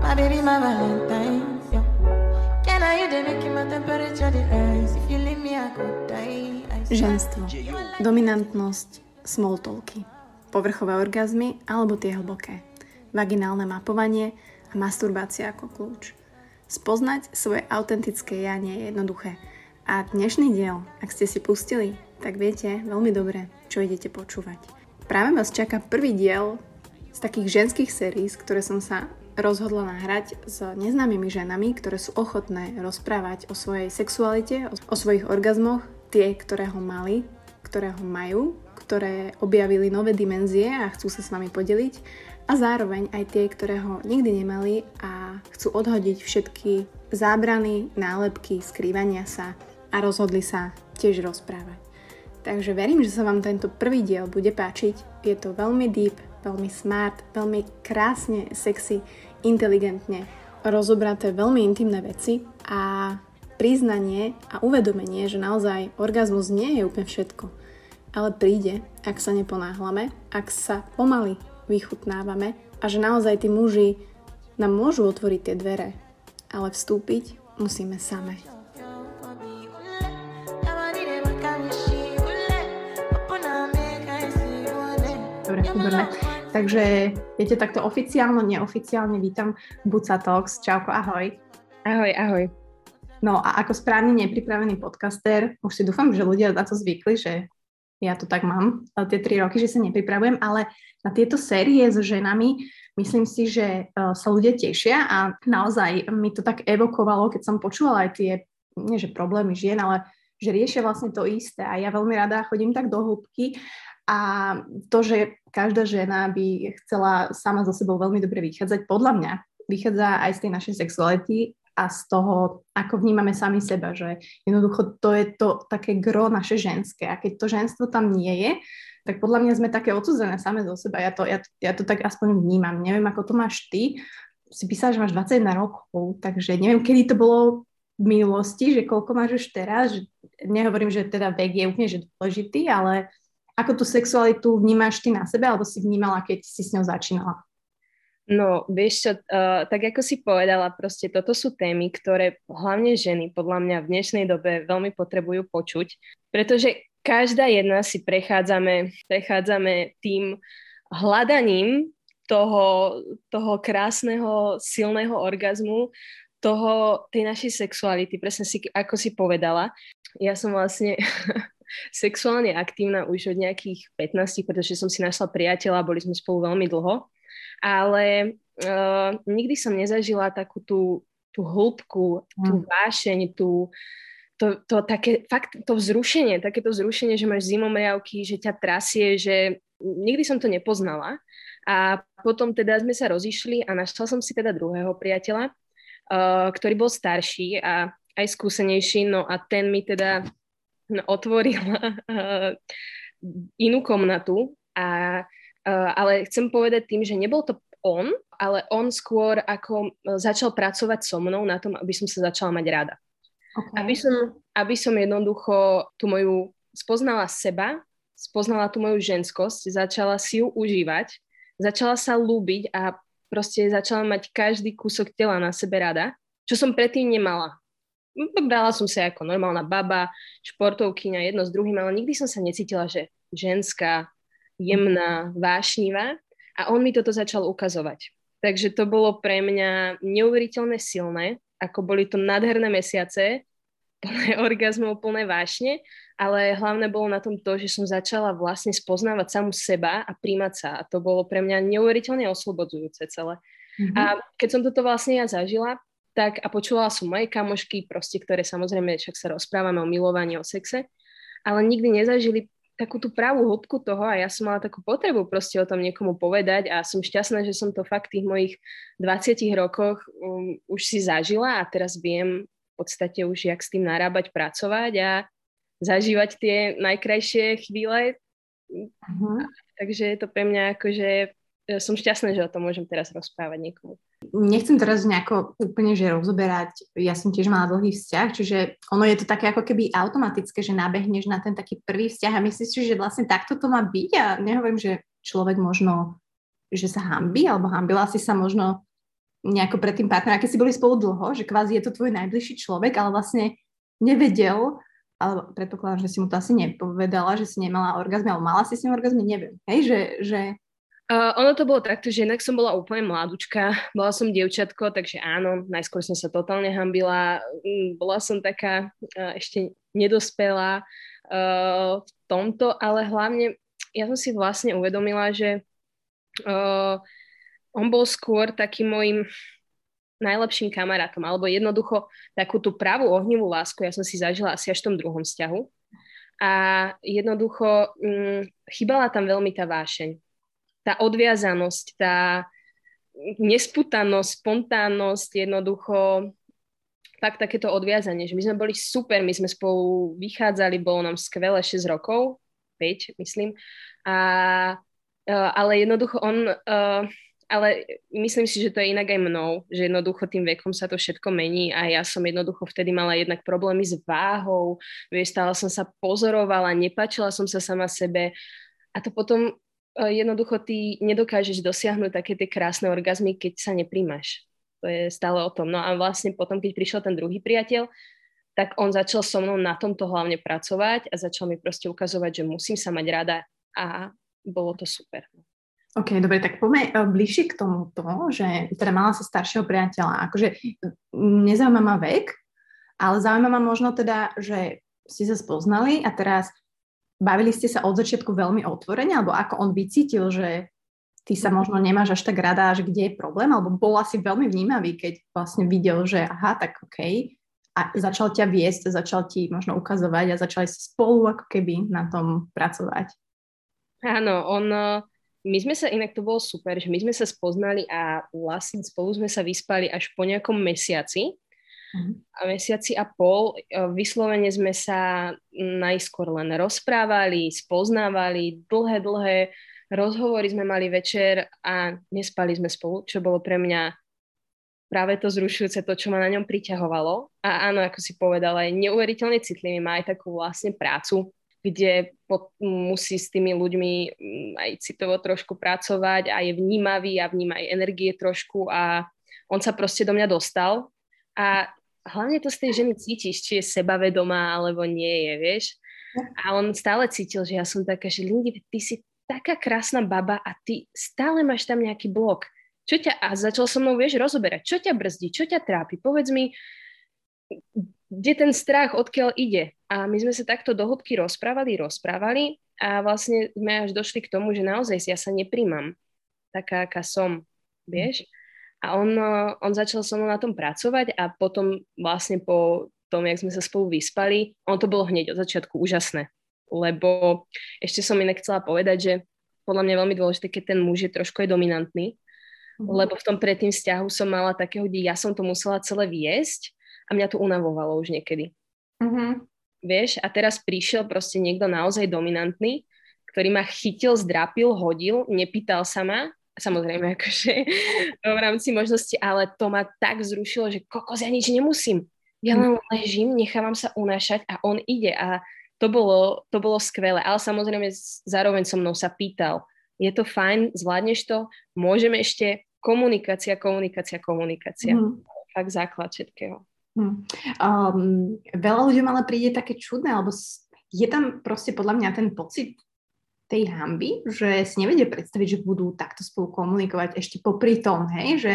My baby, my Valentine. Yeah. Can I you the making my temperature rise? If you leave me, I could die. Ženstvo, dominantnosť, small talky, povrchové orgazmy alebo tie hlboké, vaginálne mapovanie a masturbácia ako kľúč. Spoznať svoje autentické ja nie je jednoduché. A dnešný diel, ak ste si pustili, tak viete veľmi dobre, čo idete počúvať. Práve vás čaká prvý diel z takých ženských series, ktoré som sa rozhodla nahrať s neznámymi ženami, ktoré sú ochotné rozprávať o svojej sexualite, o svojich orgazmoch, tie, ktoré ho mali, ktoré ho majú, ktoré objavili nové dimenzie a chcú sa s vami podeliť a zároveň aj tie, ktoré ho nikdy nemali a chcú odhodiť všetky zábrany, nálepky, skrývania sa a rozhodli sa tiež rozprávať. Takže verím, že sa vám tento prvý diel bude páčiť. Je to veľmi deep, veľmi smart, veľmi krásne, sexy, inteligentne rozobraté veľmi intimné veci a priznanie a uvedomenie, že naozaj orgazmus nie je úplne všetko, ale príde, ak sa neponáhlame, ak sa pomaly vychutnávame a že naozaj tí muži nám môžu otvoriť tie dvere, ale vstúpiť musíme same. Dobre, výborné. Takže viete, takto oficiálne, neoficiálne vítam Buca Talks. Čauko, ahoj. Ahoj, ahoj. No a ako správne nepripravený podcaster, už si dúfam, že ľudia na to zvykli, že ja to tak mám e, tie tri roky, že sa nepripravujem, ale na tieto série so ženami myslím si, že e, sa ľudia tešia a naozaj mi to tak evokovalo, keď som počúvala aj tie, nie že problémy žien, ale že riešia vlastne to isté a ja veľmi rada chodím tak do hĺbky a to, že každá žena by chcela sama so sebou veľmi dobre vychádzať, podľa mňa vychádza aj z tej našej sexuality a z toho, ako vnímame sami seba, že jednoducho to je to také gro naše ženské a keď to ženstvo tam nie je, tak podľa mňa sme také odsudzené same zo seba. Ja to, ja, ja to tak aspoň vnímam. Neviem, ako to máš ty. Si písala, že máš 21 rokov, takže neviem, kedy to bolo v minulosti, že koľko máš už teraz. Že nehovorím, že teda vek je úplne že dôležitý, ale ako tú sexualitu vnímaš ty na sebe, alebo si vnímala, keď si s ňou začínala? No, vieš čo, uh, tak ako si povedala, proste toto sú témy, ktoré hlavne ženy podľa mňa v dnešnej dobe veľmi potrebujú počuť, pretože každá jedna si prechádzame, prechádzame tým hľadaním toho, toho krásneho, silného orgazmu, toho, tej našej sexuality, presne si, ako si povedala. Ja som vlastne sexuálne aktívna už od nejakých 15, pretože som si našla priateľa, boli sme spolu veľmi dlho, ale uh, nikdy som nezažila takú tú, tú hĺbku, tú mm. vášeň, tú, to, to také, fakt to vzrušenie, takéto vzrušenie, že máš zimomriavky, že ťa trasie, že nikdy som to nepoznala. A potom teda sme sa rozišli a našla som si teda druhého priateľa, uh, ktorý bol starší a aj skúsenejší, no a ten mi teda otvorila uh, inú komnatu, a, uh, ale chcem povedať tým, že nebol to on, ale on skôr ako začal pracovať so mnou na tom, aby som sa začala mať rada. Okay. Aby, som, aby som jednoducho tú moju, spoznala seba, spoznala tú moju ženskosť, začala si ju užívať, začala sa lúbiť a proste začala mať každý kúsok tela na sebe rada, čo som predtým nemala. Brala som sa ako normálna baba, športovkyňa, jedno s druhým, ale nikdy som sa necítila, že ženská, jemná, vášnivá. A on mi toto začal ukazovať. Takže to bolo pre mňa neuveriteľne silné, ako boli to nádherné mesiace, plné orgazmov, plné vášne, ale hlavné bolo na tom to, že som začala vlastne spoznávať samu seba a príjmať sa. A to bolo pre mňa neuveriteľne oslobodzujúce celé. Mm-hmm. A keď som toto vlastne ja zažila, tak a počúvala som moje kamošky, proste, ktoré samozrejme však sa rozprávame o milovaní, o sexe, ale nikdy nezažili takú tú pravú hĺbku toho a ja som mala takú potrebu proste o tom niekomu povedať a som šťastná, že som to fakt v tých mojich 20 rokoch um, už si zažila a teraz viem v podstate už jak s tým narábať, pracovať a zažívať tie najkrajšie chvíle. Uh-huh. Takže je to pre mňa ako, že som šťastná, že o tom môžem teraz rozprávať niekomu. Nechcem teraz nejako úplne že rozoberať, ja som tiež mala dlhý vzťah, čiže ono je to také ako keby automatické, že nabehneš na ten taký prvý vzťah a myslíš si, že vlastne takto to má byť a nehovorím, že človek možno, že sa hambí, alebo hambila si sa možno nejako pred tým partnerom, keď si boli spolu dlho, že kvázi je to tvoj najbližší človek, ale vlastne nevedel, ale predpokladám, že si mu to asi nepovedala, že si nemala orgazmy, ale mala si s ním orgazmy, neviem. Hej, že, že Uh, ono to bolo takto, že inak som bola úplne mladúčka, bola som dievčatko, takže áno, najskôr som sa totálne hambila, mm, bola som taká uh, ešte nedospelá uh, v tomto, ale hlavne ja som si vlastne uvedomila, že uh, on bol skôr takým môjim najlepším kamarátom, alebo jednoducho takú tú pravú ohnivú lásku ja som si zažila asi až v tom druhom vzťahu. A jednoducho um, chýbala tam veľmi tá vášeň tá odviazanosť, tá nesputanosť, spontánnosť, jednoducho fakt takéto odviazanie, že my sme boli super, my sme spolu vychádzali, bolo nám skvelé 6 rokov, 5 myslím, a, uh, ale jednoducho on, uh, ale myslím si, že to je inak aj mnou, že jednoducho tým vekom sa to všetko mení a ja som jednoducho vtedy mala jednak problémy s váhou, vieš, stále som sa pozorovala, nepačila som sa sama sebe. A to potom E, jednoducho ty nedokážeš dosiahnuť také tie krásne orgazmy, keď sa nepríjmaš. To je stále o tom. No a vlastne potom, keď prišiel ten druhý priateľ, tak on začal so mnou na tomto hlavne pracovať a začal mi proste ukazovať, že musím sa mať rada a bolo to super. OK, dobre, tak poďme e, bližšie k tomuto, že teda mala sa staršieho priateľa. Akože nezaujíma ma vek, ale zaujíma ma možno teda, že ste sa spoznali a teraz bavili ste sa od začiatku veľmi otvorene, alebo ako on vycítil, že ty sa možno nemáš až tak rada, že kde je problém, alebo bol asi veľmi vnímavý, keď vlastne videl, že aha, tak OK, a začal ťa viesť, začal ti možno ukazovať a začali sa spolu ako keby na tom pracovať. Áno, on, my sme sa, inak to bolo super, že my sme sa spoznali a vlastne spolu sme sa vyspali až po nejakom mesiaci, a mesiaci a pol. E, vyslovene sme sa najskôr len rozprávali, spoznávali, dlhé, dlhé rozhovory sme mali večer a nespali sme spolu, čo bolo pre mňa práve to zrušujúce, to, čo ma na ňom priťahovalo. A áno, ako si povedala, je neuveriteľne citlivý, má aj takú vlastne prácu, kde po, musí s tými ľuďmi mm, aj citovo trošku pracovať a je vnímavý a vníma aj energie trošku a on sa proste do mňa dostal a hlavne to z tej ženy cítiš, či je sebavedomá alebo nie je, vieš. A on stále cítil, že ja som taká, že Lindy, ty si taká krásna baba a ty stále máš tam nejaký blok. Čo ťa, a začal so mnou, vieš, rozoberať, čo ťa brzdí, čo ťa trápi, povedz mi, kde ten strach, odkiaľ ide. A my sme sa takto do hĺbky rozprávali, rozprávali a vlastne sme až došli k tomu, že naozaj ja sa nepríjmam taká, aká som, vieš. A on, eh, on začal so mnou na tom pracovať a potom vlastne po tom, jak sme sa spolu vyspali, on to bolo hneď od začiatku úžasné. Lebo ešte som inak chcela povedať, že podľa mňa je veľmi dôležité, keď ten muž je trošku aj dominantný, mm. lebo v tom predtým vzťahu som mala takého, kde ja som to musela celé viesť a mňa to unavovalo už niekedy. Mm-hmm. Vieš, a teraz prišiel proste niekto naozaj dominantný, ktorý ma chytil, zdrapil, hodil, nepýtal sa ma samozrejme akože v rámci možnosti, ale to ma tak zrušilo, že kokos, ja nič nemusím. Ja len ležím, nechávam sa unášať a on ide a to bolo, to bolo skvelé. Ale samozrejme zároveň so mnou sa pýtal, je to fajn, zvládneš to, môžeme ešte, komunikácia, komunikácia, komunikácia. Mm. Fakt základ všetkého. Hmm. Um, veľa ľuďom ale príde také čudné, alebo je tam proste podľa mňa ten pocit tej hamby, že si nevedia predstaviť, že budú takto spolu komunikovať ešte popri tom, hej, že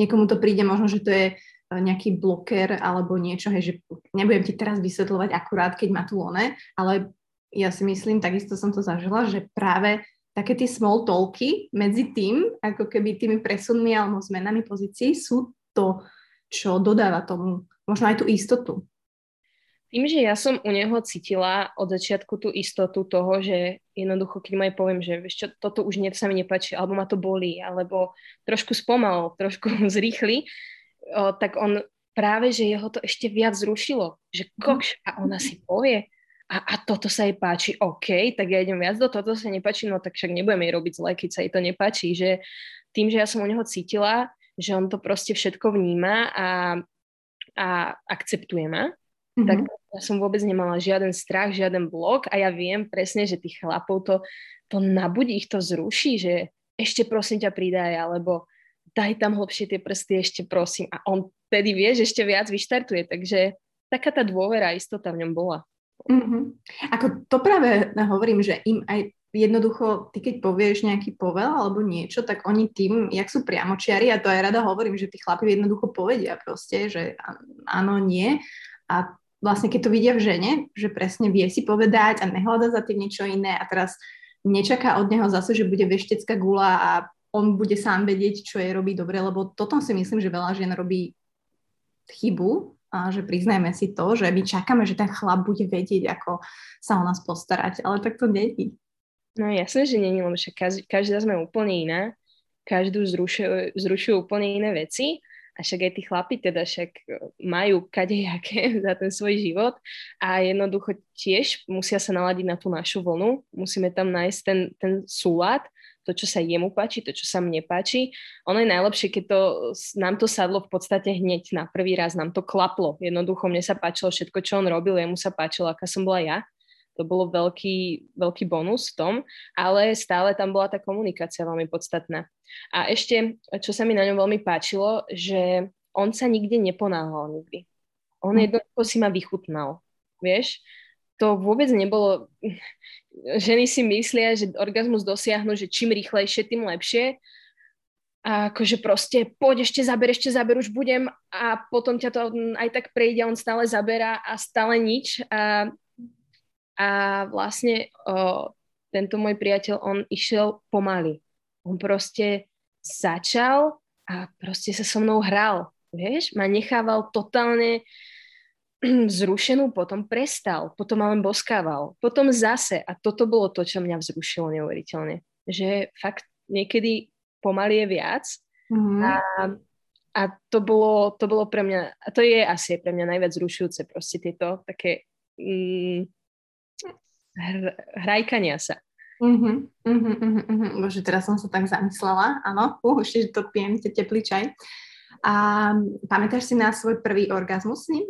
niekomu to príde možno, že to je e, nejaký bloker alebo niečo, hej, že nebudem ti teraz vysvetľovať akurát, keď má tu one, ale ja si myslím, takisto som to zažila, že práve také tie small talky medzi tým, ako keby tými presunmi alebo zmenami pozícií sú to, čo dodáva tomu možno aj tú istotu. Tým, že ja som u neho cítila od začiatku tú istotu toho, že jednoducho, keď mu aj poviem, že čo, toto už nie, sa mi nepáči, alebo ma to bolí, alebo trošku spomal, trošku zrýchli, o, tak on práve, že jeho to ešte viac zrušilo, že kokš, a ona si povie, a, a toto sa jej páči, OK, tak ja idem viac do toto sa nepáči, no tak však nebudeme jej robiť zle, keď sa jej to nepáči, že tým, že ja som u neho cítila, že on to proste všetko vníma a, a akceptuje ma, mm-hmm. tak ja som vôbec nemala žiaden strach, žiaden blok a ja viem presne, že tých chlapov to, to nabudí, ich to zruší, že ešte prosím ťa pridaj, alebo daj tam hlbšie tie prsty, ešte prosím. A on tedy vie, že ešte viac vyštartuje, takže taká tá dôvera, istota v ňom bola. Mm-hmm. Ako to práve hovorím, že im aj jednoducho, ty keď povieš nejaký povel alebo niečo, tak oni tým, jak sú priamočiari, a to aj rada hovorím, že tí chlapi jednoducho povedia proste, že áno, nie. A vlastne keď to vidia v žene, že presne vie si povedať a nehľada za tým niečo iné a teraz nečaká od neho zase, že bude veštecká gula a on bude sám vedieť, čo je robí dobre, lebo toto si myslím, že veľa žien robí chybu, a že priznajme si to, že my čakáme, že ten chlap bude vedieť, ako sa o nás postarať, ale tak to není. No jasne, že není, lebo však každá sme úplne iná, každú zrušujú, zrušujú úplne iné veci a však aj tí chlapi teda však e, majú kadejaké za ten svoj život a jednoducho tiež musia sa naladiť na tú našu vlnu, musíme tam nájsť ten, ten súlad, to, čo sa jemu páči, to, čo sa mne páči. Ono je najlepšie, keď to, nám to sadlo v podstate hneď na prvý raz, nám to klaplo. Jednoducho mne sa páčilo všetko, čo on robil, jemu sa páčilo, aká som bola ja to bolo veľký, veľký bonus v tom, ale stále tam bola tá komunikácia veľmi podstatná. A ešte, čo sa mi na ňom veľmi páčilo, že on sa nikde neponáhal nikdy. On hm. jednoducho si ma vychutnal, vieš? To vôbec nebolo... Ženy si myslia, že orgazmus dosiahnu, že čím rýchlejšie, tým lepšie. A akože proste poď ešte zaber, ešte zaber, už budem a potom ťa to aj tak prejde, on stále zaberá a stále nič. A a vlastne o, tento môj priateľ, on išiel pomaly. On proste začal a proste sa so mnou hral. Vieš, ma nechával totálne zrušenú, potom prestal, potom ma len boskával, potom zase. A toto bolo to, čo mňa vzrušilo neuveriteľne. Že fakt niekedy pomaly je viac mm-hmm. a, a to, bolo, to bolo pre mňa, a to je asi pre mňa najviac zrušujúce proste tieto také mm, hr- hrajkania sa. Uh-huh, uh-huh, uh-huh. Bože, teraz som sa tak zamyslela, áno, uh, ešte to pijem teplý čaj. A pamätáš si na svoj prvý orgazmus s ním?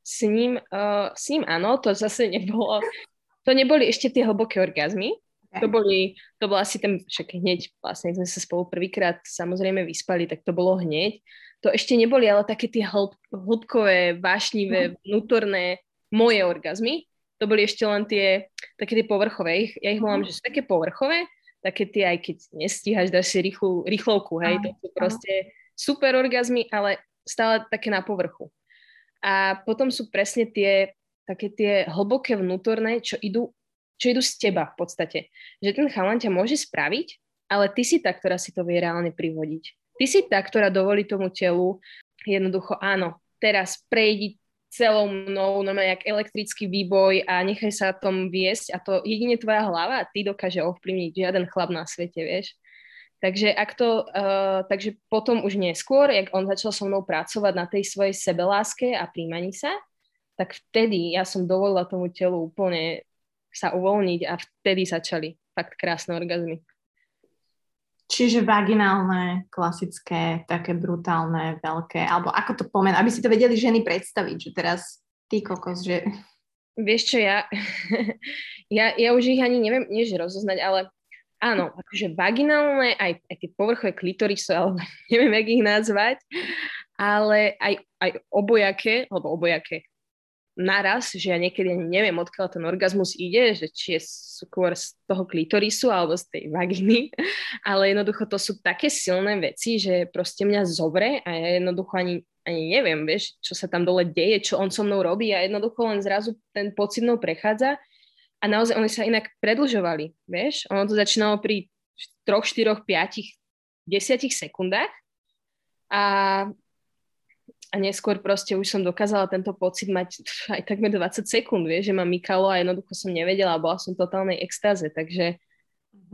S ním, uh, s ním áno, to zase nebolo, to neboli ešte tie hlboké orgazmy, okay. to boli, to bol asi ten, však hneď vlastne sme sa spolu prvýkrát samozrejme vyspali, tak to bolo hneď. To ešte neboli ale také tie hlb, hĺbkové, vášnivé, vnútorné moje orgazmy, to boli ešte len tie, také tie povrchové. Ja ich volám, mhm. že sú také povrchové, také tie, aj keď nestíhaš, dáš si rýchlu, rýchlovku, hej, to sú proste super orgazmy, ale stále také na povrchu. A potom sú presne tie, také tie hlboké vnútorné, čo idú, čo idú z teba v podstate. Že ten chalan ťa môže spraviť, ale ty si tá, ktorá si to vie reálne privodiť. Ty si tá, ktorá dovolí tomu telu jednoducho, áno, teraz prejdi celou mnou, no jak elektrický výboj a nechaj sa tom viesť a to jedine tvoja hlava ty dokáže ovplyvniť žiaden chlap na svete, vieš. Takže, ak to, uh, takže potom už neskôr, jak on začal so mnou pracovať na tej svojej sebeláske a príjmaní sa, tak vtedy ja som dovolila tomu telu úplne sa uvoľniť a vtedy začali fakt krásne orgazmy. Čiže vaginálne, klasické, také brutálne, veľké, alebo ako to pomen, aby si to vedeli ženy predstaviť, že teraz ty kokos, že... Vieš čo, ja, ja, ja už ich ani neviem, nie že rozoznať, ale áno, akože vaginálne, aj, aj tie povrchové klitorisy, alebo neviem, jak ich nazvať, ale aj, aj obojaké, alebo obojaké, naraz, že ja niekedy neviem, odkiaľ ten orgazmus ide, že či je skôr z toho klitorisu alebo z tej vaginy, ale jednoducho to sú také silné veci, že proste mňa zobre a ja jednoducho ani, ani neviem, vieš, čo sa tam dole deje, čo on so mnou robí. A jednoducho len zrazu ten pocit mnou prechádza a naozaj oni sa inak predlžovali, vieš, ono to začínalo pri 3, 4, 5, 10 sekundách a a neskôr proste už som dokázala tento pocit mať aj takmer 20 sekúnd, vieš, že ma mykalo a jednoducho som nevedela a bola som v totálnej extáze, takže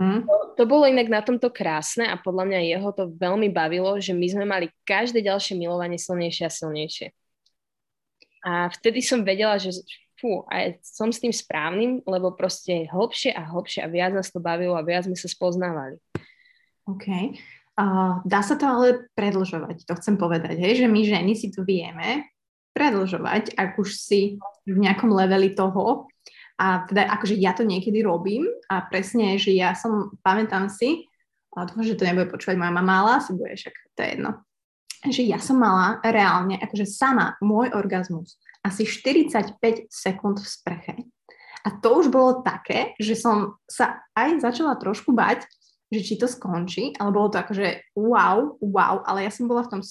mm. to, to bolo inak na tomto krásne a podľa mňa jeho to veľmi bavilo, že my sme mali každé ďalšie milovanie silnejšie a silnejšie. A vtedy som vedela, že fú, a som s tým správnym, lebo proste hlbšie a hlbšie a viac nás to bavilo a viac sme sa spoznávali. OK. Dá sa to ale predlžovať, to chcem povedať, hej, že my ženy si to vieme predlžovať, ak už si v nejakom leveli toho. A teda akože ja to niekedy robím a presne, že ja som, pamätám si, a dúfam, že to nebude počúvať moja mama, ale asi bude, však to je jedno, že ja som mala reálne, akože sama, môj orgazmus, asi 45 sekúnd v spreche. A to už bolo také, že som sa aj začala trošku bať, že či to skončí, ale bolo to akože wow, wow, ale ja som bola v tom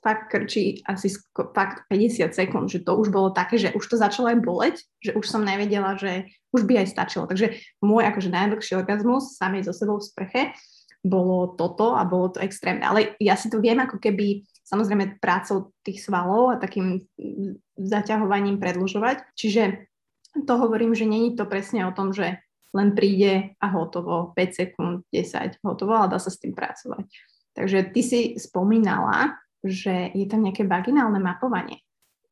fakt krčí asi sko- fakt 50 sekúnd, že to už bolo také, že už to začalo aj boleť, že už som nevedela, že už by aj stačilo. Takže môj akože najdlhší orgazmus samej so sebou v sprche bolo toto a bolo to extrémne. Ale ja si to viem ako keby samozrejme prácou tých svalov a takým zaťahovaním predlžovať. Čiže to hovorím, že není to presne o tom, že len príde a hotovo, 5 sekúnd, 10, hotovo, ale dá sa s tým pracovať. Takže ty si spomínala, že je tam nejaké vaginálne mapovanie.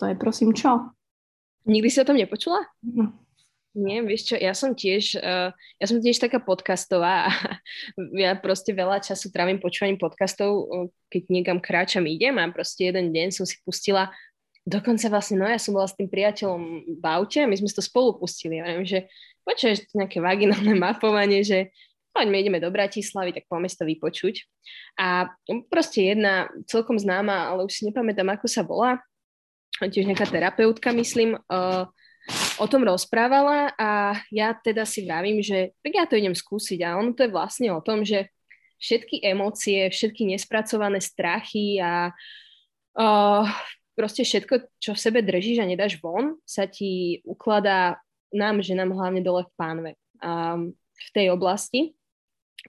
To je prosím čo? Nikdy si o tom nepočula? Mm. Nie, vieš čo, ja som tiež, uh, ja som tiež taká podcastová a ja proste veľa času trávim počúvaním podcastov, uh, keď niekam kráčam idem a proste jeden deň som si pustila Dokonca vlastne, no ja som bola s tým priateľom v aute a my sme to spolu pustili. Ja viem, že počuješ nejaké vaginálne mapovanie, že poďme, ideme do Bratislavy, tak poďme to vypočuť. A proste jedna celkom známa, ale už si nepamätám, ako sa volá, tiež nejaká terapeutka, myslím, uh, o tom rozprávala a ja teda si vravím, že tak ja to idem skúsiť a ono to je vlastne o tom, že všetky emócie, všetky nespracované strachy a uh, proste všetko, čo v sebe držíš a nedáš von, sa ti ukladá nám, že nám hlavne dole v pánve um, v tej oblasti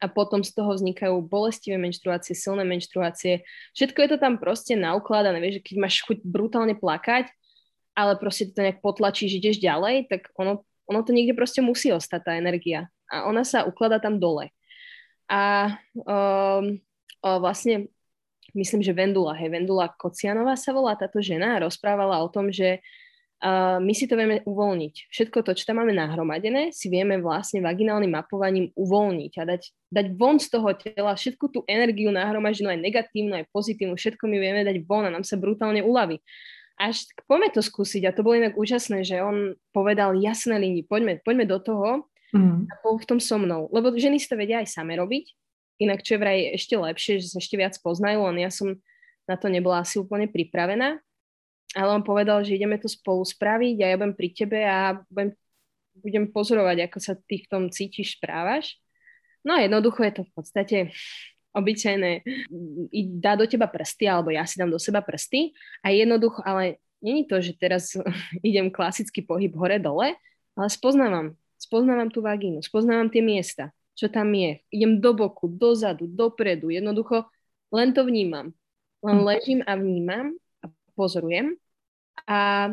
a potom z toho vznikajú bolestivé menštruácie, silné menštruácie. Všetko je to tam proste naukladané, vieš, keď máš chuť brutálne plakať, ale proste to nejak potlačíš, ideš ďalej, tak ono, ono to niekde proste musí ostať, tá energia. A ona sa ukladá tam dole. A um, o, vlastne myslím, že Vendula, hej, Vendula Kocianová sa volá táto žena a rozprávala o tom, že uh, my si to vieme uvoľniť. Všetko to, čo tam máme nahromadené, si vieme vlastne vaginálnym mapovaním uvoľniť a dať, dať von z toho tela všetku tú energiu nahromadenú, aj negatívnu, aj pozitívnu, všetko my vieme dať von a nám sa brutálne uľaví. Až poďme to skúsiť a to bolo inak úžasné, že on povedal jasné linii, poďme, poďme do toho mm. a bol v tom so mnou. Lebo ženy si to vedia aj same robiť, Inak čo je vraj ešte lepšie, že sa ešte viac poznajú, len ja som na to nebola asi úplne pripravená. Ale on povedal, že ideme to spolu spraviť a ja budem pri tebe a budem, budem pozorovať, ako sa ty v tom cítiš, správaš. No a jednoducho je to v podstate obyčajné, dá do teba prsty, alebo ja si dám do seba prsty a jednoducho, ale není to, že teraz idem klasický pohyb hore-dole, ale spoznávam, spoznávam tú vagínu, spoznávam tie miesta čo tam je. Idem do boku, dozadu, dopredu. Jednoducho len to vnímam. Len hm. ležím a vnímam a pozorujem. A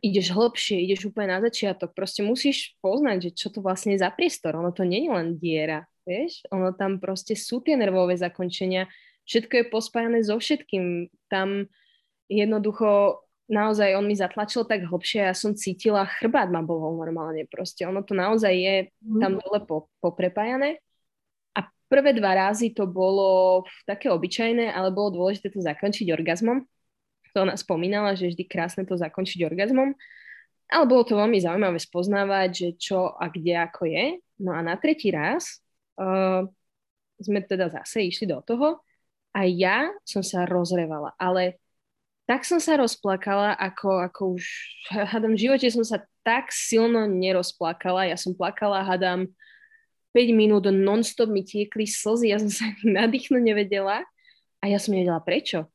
ideš hlbšie, ideš úplne na začiatok. Proste musíš poznať, že čo to vlastne je za priestor. Ono to nie je len diera, vieš? Ono tam proste sú tie nervové zakončenia. Všetko je pospájane so všetkým. Tam jednoducho naozaj on mi zatlačil tak hlbšie, ja som cítila, chrbát ma bolo normálne proste. Ono to naozaj je mhm. tam dole po, poprepájané. A prvé dva razy to bolo také obyčajné, ale bolo dôležité to zakončiť orgazmom. To ona spomínala, že vždy krásne to zakončiť orgazmom. Ale bolo to veľmi zaujímavé spoznávať, že čo a kde ako je. No a na tretí raz uh, sme teda zase išli do toho a ja som sa rozrevala, ale tak som sa rozplakala, ako, ako už, hadam, v živote som sa tak silno nerozplakala. Ja som plakala, hadam, 5 minút non-stop mi tiekli slzy, ja som sa nadýchnuť nevedela a ja som nevedela prečo.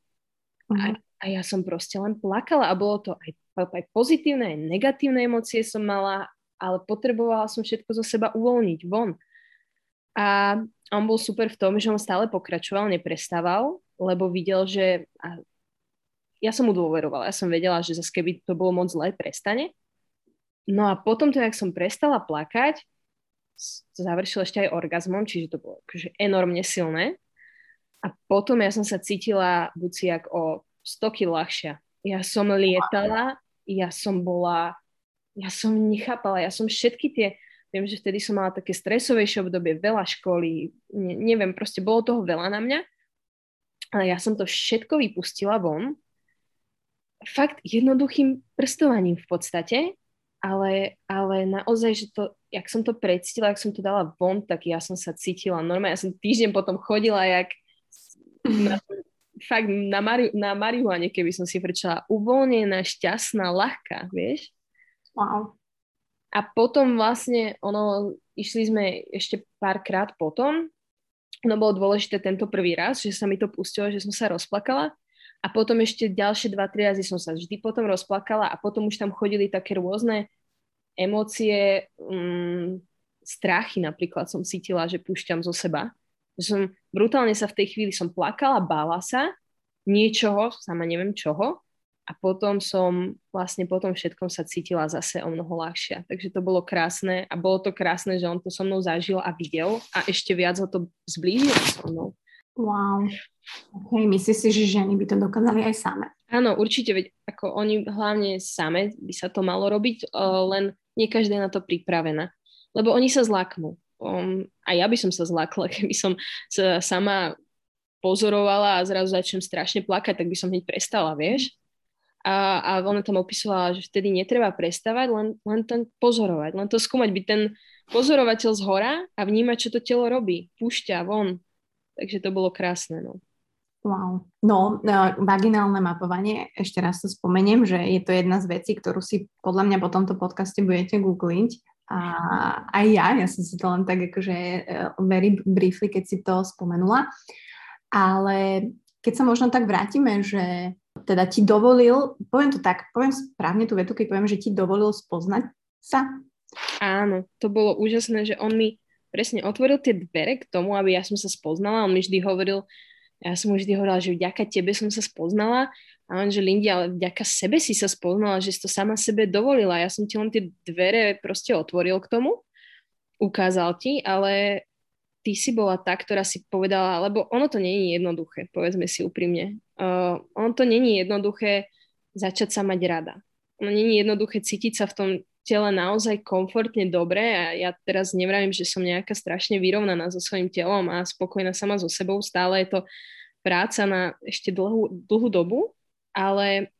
Uh-huh. A, a ja som proste len plakala a bolo to aj, aj pozitívne, aj negatívne emócie som mala, ale potrebovala som všetko zo seba uvoľniť von. A on bol super v tom, že on stále pokračoval, neprestával, lebo videl, že a ja som mu dôverovala, ja som vedela, že zase keby to bolo moc zlé, prestane. No a potom to, jak som prestala plakať, završil ešte aj orgazmom, čiže to bolo akože enormne silné. A potom ja som sa cítila buciak o 100 kg ľahšia. Ja som lietala, ja som bola, ja som nechápala, ja som všetky tie, viem, že vtedy som mala také stresovejšie obdobie, veľa školy, ne, neviem, proste bolo toho veľa na mňa ale ja som to všetko vypustila von. Fakt jednoduchým prstovaním v podstate, ale, ale naozaj, že to, jak som to predstila, jak som to dala von, tak ja som sa cítila normálne. Ja som týždeň potom chodila, jak na, fakt na, mari, na marihuane, keby som si prečala uvoľnená, šťastná, ľahká, vieš? Wow. A potom vlastne, ono, išli sme ešte párkrát potom, no bolo dôležité tento prvý raz, že sa mi to pustilo, že som sa rozplakala a potom ešte ďalšie dva, tri razy som sa vždy potom rozplakala a potom už tam chodili také rôzne emócie, um, strachy napríklad som cítila, že púšťam zo seba. Že som brutálne sa v tej chvíli som plakala, bála sa niečoho, sama neviem čoho a potom som vlastne potom všetkom sa cítila zase o mnoho ľahšia. Takže to bolo krásne a bolo to krásne, že on to so mnou zažil a videl a ešte viac ho to zblížilo so mnou. Wow. Okay, myslíš si, že ženy by to dokázali aj same? Áno, určite, veď ako oni hlavne same by sa to malo robiť, len nie každá je na to pripravená. Lebo oni sa zlaknú. Um, a ja by som sa zlakla, keby som sa sama pozorovala a zrazu začnem strašne plakať, tak by som hneď prestala, vieš? A, a ona tam opisovala, že vtedy netreba prestávať, len, len ten pozorovať, len to skúmať, byť ten pozorovateľ z hora a vnímať, čo to telo robí. Púšťa von. Takže to bolo krásne. No. Wow. No, vaginálne mapovanie, ešte raz to spomeniem, že je to jedna z vecí, ktorú si podľa mňa po tomto podcaste budete googliť. A aj ja, ja som si to len tak akože very briefly, keď si to spomenula. Ale keď sa možno tak vrátime, že teda ti dovolil, poviem to tak, poviem správne tú vetu, keď poviem, že ti dovolil spoznať sa? Áno, to bolo úžasné, že on mi presne otvoril tie dvere k tomu, aby ja som sa spoznala. On mi vždy hovoril, ja som mu vždy hovorila, že vďaka tebe som sa spoznala a on, že Lindy, ale vďaka sebe si sa spoznala, že si to sama sebe dovolila. Ja som ti len tie dvere proste otvoril k tomu, ukázal ti, ale ty si bola tá, ktorá si povedala, lebo ono to je jednoduché, povedzme si úprimne. Uh, ono to není jednoduché začať sa mať rada. Ono není jednoduché cítiť sa v tom tele naozaj komfortne dobre a ja teraz nevravím, že som nejaká strašne vyrovnaná so svojím telom a spokojná sama so sebou. Stále je to práca na ešte dlhú, dlhú dobu, ale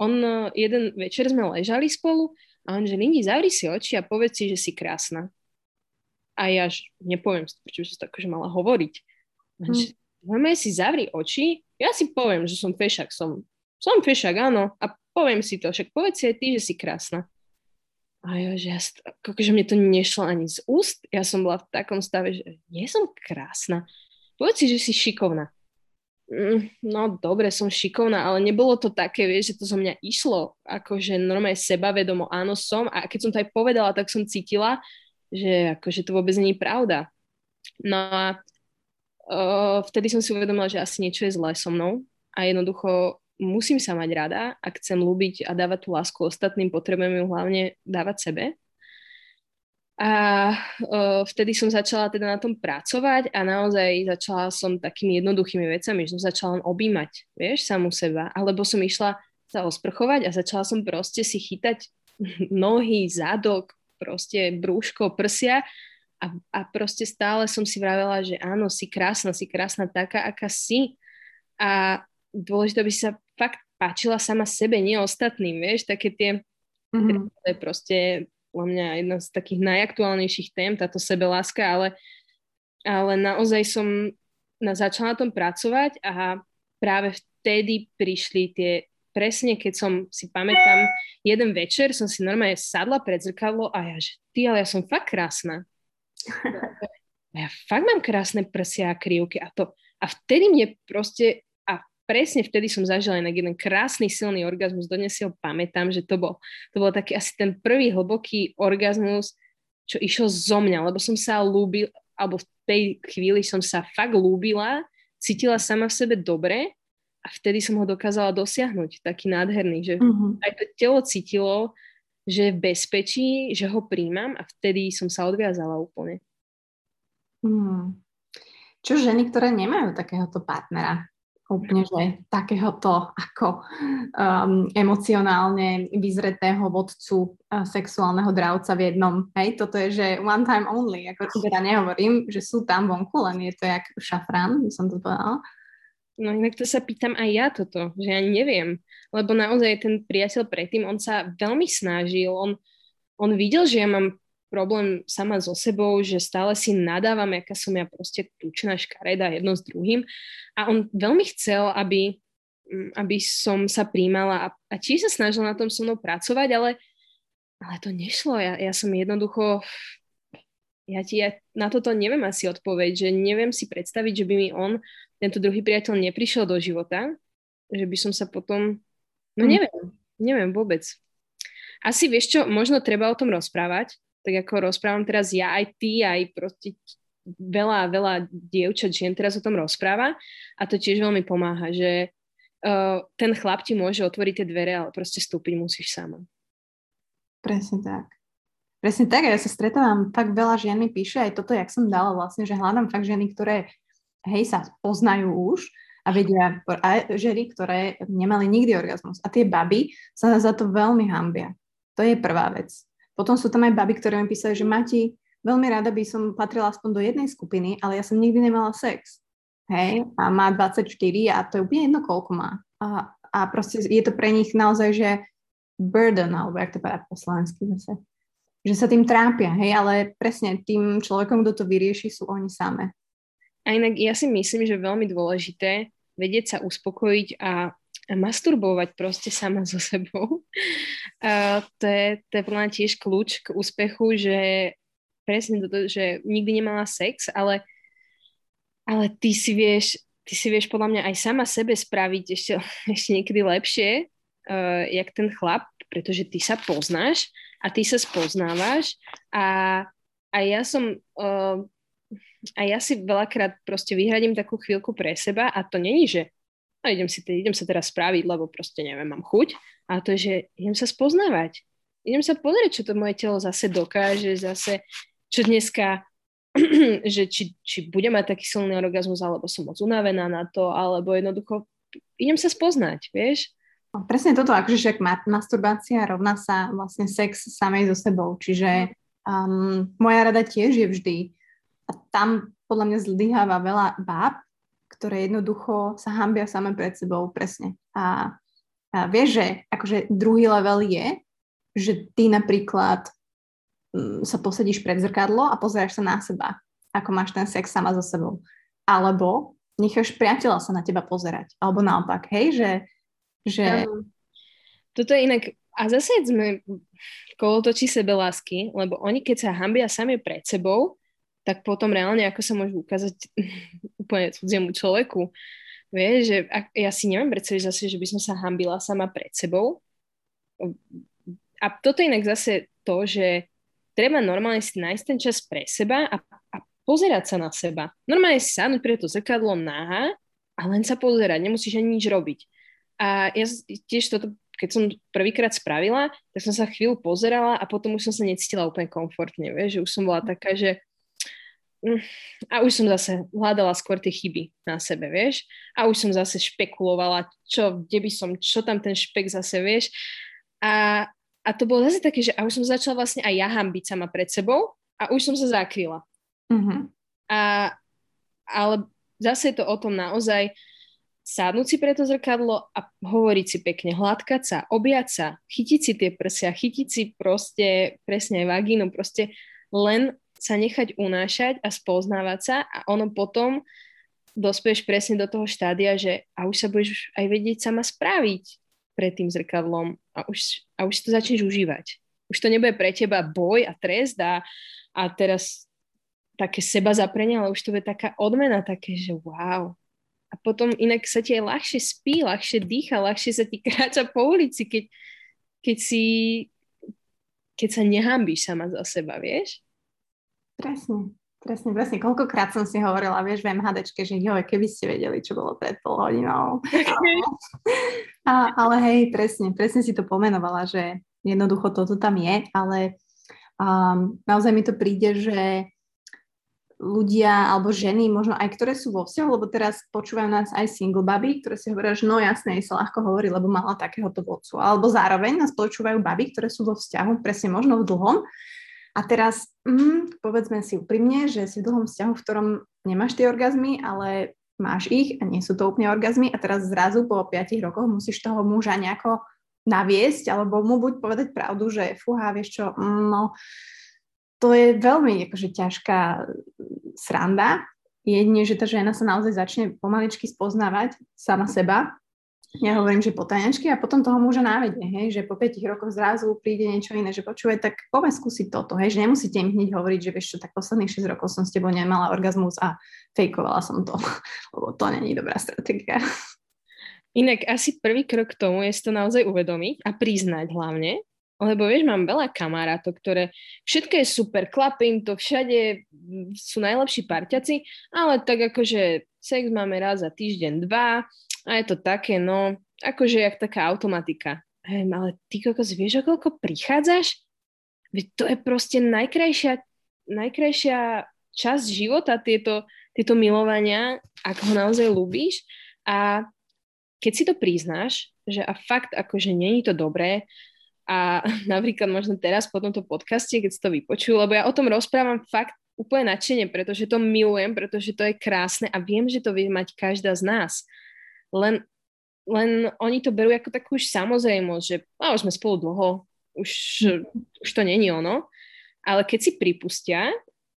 on jeden večer sme ležali spolu a on že Lindy, zavri si oči a povedz si, že si krásna. A ja nepoviem si, prečo by som to akože mala hovoriť. Hmm. si zavri oči, ja si poviem, že som fešak, som, som fešak, áno, a poviem si to, však povedz si aj ty, že si krásna. A ja, že ja, akože mne to nešlo ani z úst, ja som bola v takom stave, že nie som krásna. Povedz si, že si šikovná. Mm, no dobre, som šikovná, ale nebolo to také, vieš, že to zo mňa išlo, akože normálne sebavedomo, áno som a keď som to aj povedala, tak som cítila, že akože to vôbec nie je pravda. No a uh, vtedy som si uvedomila, že asi niečo je zlé so mnou a jednoducho musím sa mať rada, ak chcem ľúbiť a dávať tú lásku ostatným, potrebujem ju hlavne dávať sebe. A uh, vtedy som začala teda na tom pracovať a naozaj začala som takými jednoduchými vecami, že som začala len objímať, vieš, samú seba, alebo som išla sa osprchovať a začala som proste si chytať nohy, zadok, proste brúško, prsia a, a proste stále som si vravela, že áno, si krásna, si krásna taká, aká si. A dôležité, aby sa fakt páčila sama sebe, nie ostatným, vieš, také tie, mm-hmm. proste podľa mňa jedna z takých najaktuálnejších tém, táto sebeláska, ale, ale naozaj som na, začala na tom pracovať a práve vtedy prišli tie presne keď som si pamätám, jeden večer som si normálne sadla pred zrkadlo a ja, že ty, ale ja som fakt krásna. A ja fakt mám krásne prsia a krivky a to. A vtedy mne proste, presne vtedy som zažila aj jeden krásny silný orgazmus, dodnes si ho pamätám, že to bol, to bol taký asi ten prvý hlboký orgazmus, čo išiel zo mňa, lebo som sa ľúbil, alebo v tej chvíli som sa fakt ľúbila, cítila sama v sebe dobre a vtedy som ho dokázala dosiahnuť, taký nádherný, že uh-huh. aj to telo cítilo, že je v bezpečí, že ho príjmam a vtedy som sa odviazala úplne. Hmm. Čo ženy, ktoré nemajú takéhoto partnera, úplne, že takéhoto ako um, emocionálne vyzretého vodcu uh, sexuálneho dravca v jednom. Hej, toto je, že one time only, ako teda nehovorím, že sú tam vonku, len je to jak šafrán, som to povedala No inak to sa pýtam aj ja toto, že ja neviem, lebo naozaj ten priateľ predtým, on sa veľmi snažil, on, on videl, že ja mám problém sama so sebou, že stále si nadávam, aká som ja proste tučná škareda jedno s druhým a on veľmi chcel, aby, mm, aby som sa príjmala a, a či sa snažil na tom so mnou pracovať, ale, ale to nešlo. Ja, ja som jednoducho ja ti ja na toto neviem asi odpoveď, že neviem si predstaviť, že by mi on, tento druhý priateľ, neprišiel do života, že by som sa potom, no hm. neviem, neviem vôbec. Asi vieš čo, možno treba o tom rozprávať, tak ako rozprávam teraz ja, aj ty, aj proste veľa, veľa dievčat, žien teraz o tom rozpráva a to tiež veľmi pomáha, že uh, ten chlap ti môže otvoriť tie dvere, ale proste stúpiť musíš sama. Presne tak. Presne tak, ja sa stretávam, fakt veľa žien mi píše aj toto, jak som dala vlastne, že hľadám fakt ženy, ktoré hej, sa poznajú už a vedia, a ženy, ktoré nemali nikdy orgazmus. A tie baby sa za to veľmi hambia. To je prvá vec. Potom sú tam aj baby, ktoré mi písali, že Mati, veľmi rada by som patrila aspoň do jednej skupiny, ale ja som nikdy nemala sex. Hej, a má 24 a to je úplne jedno, koľko má. A, a proste je to pre nich naozaj, že burden, alebo jak to povedať po slovensky zase že sa tým trápia, hej, ale presne tým človekom, kto to vyrieši, sú oni samé. A inak ja si myslím, že veľmi dôležité vedieť sa uspokojiť a, masturbovať proste sama so sebou. A to je, to je podľa tiež kľúč k úspechu, že presne toto, že nikdy nemala sex, ale, ale ty si vieš, ty si vieš podľa mňa aj sama sebe spraviť ešte, ešte niekedy lepšie, uh, jak ten chlap, pretože ty sa poznáš a ty sa spoznávaš a, a ja som uh, a ja si veľakrát proste vyhradím takú chvíľku pre seba a to není, že no, idem, si, idem sa teraz spraviť, lebo proste neviem, mám chuť, a to je, že idem sa spoznávať. Idem sa pozrieť, čo to moje telo zase dokáže, zase, čo dneska, že či, či bude mať taký silný orgazmus, alebo som moc unavená na to, alebo jednoducho idem sa spoznať, vieš? No, presne toto, akože však masturbácia rovná sa vlastne sex samej so sebou, čiže um, moja rada tiež je vždy, a tam podľa mňa zlyháva veľa báb, ktoré jednoducho sa hambia same pred sebou, presne. A, a vieš, že akože druhý level je, že ty napríklad um, sa posedíš pred zrkadlo a pozeráš sa na seba, ako máš ten sex sama so sebou. Alebo necháš priateľa sa na teba pozerať. Alebo naopak, hej, že že... Toto je inak, a zase sme kolotočí sebe lásky, lebo oni keď sa hambia sami pred sebou, tak potom reálne ako sa môžu ukázať úplne cudziemu človeku. Vieš, že ak, ja si neviem predstaviť zase, že by som sa hambila sama pred sebou. A toto je inak zase to, že treba normálne si nájsť ten čas pre seba a, a pozerať sa na seba. Normálne si sadnúť pre to zrkadlo náha a len sa pozerať, nemusíš ani nič robiť. A ja tiež toto, keď som prvýkrát spravila, tak som sa chvíľu pozerala a potom už som sa necítila úplne komfortne, vieš, že už som bola taká, že a už som zase hľadala skôr tie chyby na sebe, vieš, a už som zase špekulovala, čo, kde by som, čo tam ten špek zase, vieš, a, a to bolo zase také, že a už som začala vlastne aj ja hambiť sama pred sebou a už som sa zakryla. Mm-hmm. A, ale zase je to o tom naozaj, sadnúť si pre to zrkadlo a hovoriť si pekne, hladkať sa, objať sa, chytiť si tie prsia, chytiť si proste presne aj vagínu, proste len sa nechať unášať a spoznávať sa a ono potom dospieš presne do toho štádia, že a už sa budeš aj vedieť sama spraviť pred tým zrkadlom a už, a už to začneš užívať. Už to nebude pre teba boj a trest a, a teraz také seba zaprenie, ale už to bude taká odmena, také, že wow, a potom inak sa ti aj ľahšie spí, ľahšie dýcha, ľahšie sa ti kráča po ulici, keď, keď si keď sa nehambíš sama za seba, vieš? Presne, presne, presne. Koľkokrát som si hovorila, vieš, v MHDčke, že jo, keby ste vedeli, čo bolo pred pol hodinou. A, ale hej, presne, presne si to pomenovala, že jednoducho toto tam je, ale um, naozaj mi to príde, že ľudia alebo ženy, možno aj ktoré sú vo vzťahu, lebo teraz počúvajú nás aj single baby, ktoré si hovoria, že no jasné, sa ľahko hovorí, lebo mala takéhoto vodcu. Alebo zároveň nás počúvajú baby, ktoré sú vo vzťahu, presne možno v dlhom. A teraz, mm, povedzme si úprimne, že si v dlhom vzťahu, v ktorom nemáš tie orgazmy, ale máš ich a nie sú to úplne orgazmy a teraz zrazu po 5 rokoch musíš toho muža nejako naviesť alebo mu buď povedať pravdu, že fúha, vieš čo, mm, no to je veľmi akože ťažká sranda. Jedine, že tá žena sa naozaj začne pomaličky spoznávať sama seba ja hovorím, že potajnačky a potom toho muža návedie, hej, že po 5 rokoch zrazu príde niečo iné, že počuje, tak poďme skúsiť toto, hej, že nemusíte im hneď hovoriť, že vieš čo, tak posledných 6 rokov som s tebou nemala orgazmus a fejkovala som to, lebo to není dobrá stratégia. Inak asi prvý krok k tomu je si to naozaj uvedomiť a priznať hlavne, lebo vieš, mám veľa kamarátov, ktoré všetko je super, klapím to, všade sú najlepší parťaci, ale tak akože sex máme raz za týždeň, dva, a je to také, no, akože jak taká automatika. Hej, ale ty kokos, vieš, o koľko prichádzaš? Veď to je proste najkrajšia, najkrajšia časť života, tieto, tieto milovania, ak ho naozaj ľúbiš. A keď si to priznáš, že a fakt akože není to dobré, a napríklad možno teraz po tomto podcaste, keď si to vypočujú, lebo ja o tom rozprávam fakt úplne nadšene, pretože to milujem, pretože to je krásne a viem, že to vie mať každá z nás len, len oni to berú ako takú už samozrejmosť, že a už sme spolu dlho, už, už to není ono. Ale keď si pripustia,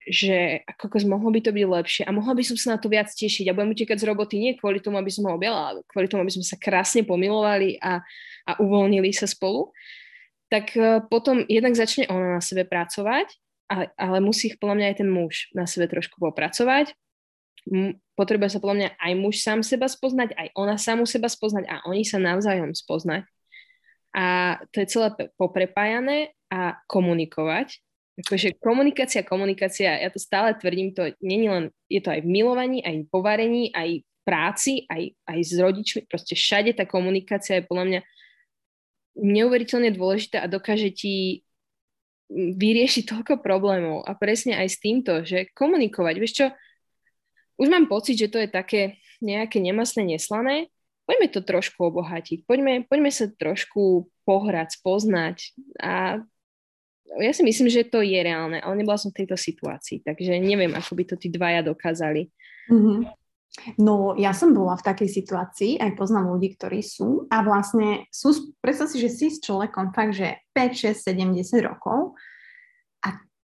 že ako mohlo by to byť lepšie a mohla by som sa na to viac tešiť a budem utekať z roboty nie kvôli tomu, aby som ho objala, ale kvôli tomu, aby sme sa krásne pomilovali a, a uvoľnili sa spolu, tak uh, potom jednak začne ona na sebe pracovať, ale, ale musí podľa mňa aj ten muž na sebe trošku popracovať potrebuje sa podľa mňa aj muž sám seba spoznať, aj ona samu seba spoznať a oni sa navzájom spoznať. A to je celé poprepájané a komunikovať. Akože komunikácia, komunikácia, ja to stále tvrdím, to je len, je to aj v milovaní, aj v povarení, aj v práci, aj, aj s rodičmi, proste všade tá komunikácia je podľa mňa neuveriteľne dôležitá a dokáže ti vyriešiť toľko problémov a presne aj s týmto, že komunikovať, vieš čo, už mám pocit, že to je také nejaké nemastné, neslané. Poďme to trošku obohatiť. Poďme, poďme sa trošku pohrať, spoznať. A ja si myslím, že to je reálne, ale nebola som v tejto situácii, takže neviem, ako by to tí dvaja dokázali. Mm-hmm. No, ja som bola v takej situácii, aj poznám ľudí, ktorí sú a vlastne sú, predstav si, že si s človekom fakt, že 5, 6, 70 rokov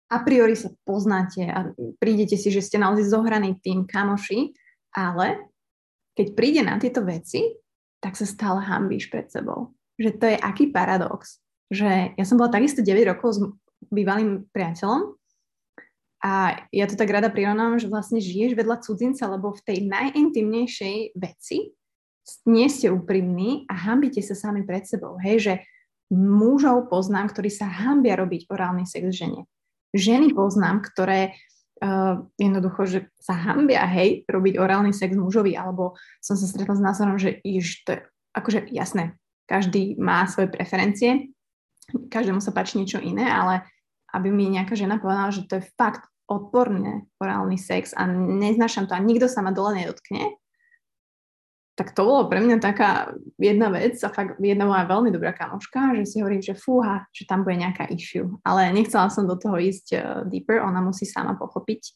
a priori sa poznáte a prídete si, že ste naozaj zohraný tým kamoši, ale keď príde na tieto veci, tak sa stále hambíš pred sebou. Že to je aký paradox. Že ja som bola takisto 9 rokov s bývalým priateľom a ja to tak rada prirovnávam, že vlastne žiješ vedľa cudzinca, lebo v tej najintimnejšej veci nie ste úprimní a hambíte sa sami pred sebou. Hej, že mužov poznám, ktorí sa hambia robiť orálny sex žene ženy poznám, ktoré uh, jednoducho, že sa hambia, hej, robiť orálny sex mužovi, alebo som sa stretla s názorom, že iš, to je akože jasné, každý má svoje preferencie, každému sa páči niečo iné, ale aby mi nejaká žena povedala, že to je fakt odporné orálny sex a neznášam to a nikto sa ma dole nedotkne, tak to bolo pre mňa taká jedna vec a fakt jedna moja veľmi dobrá kamoška, že si hovorím, že fúha, že tam bude nejaká issue. Ale nechcela som do toho ísť uh, deeper, ona musí sama pochopiť.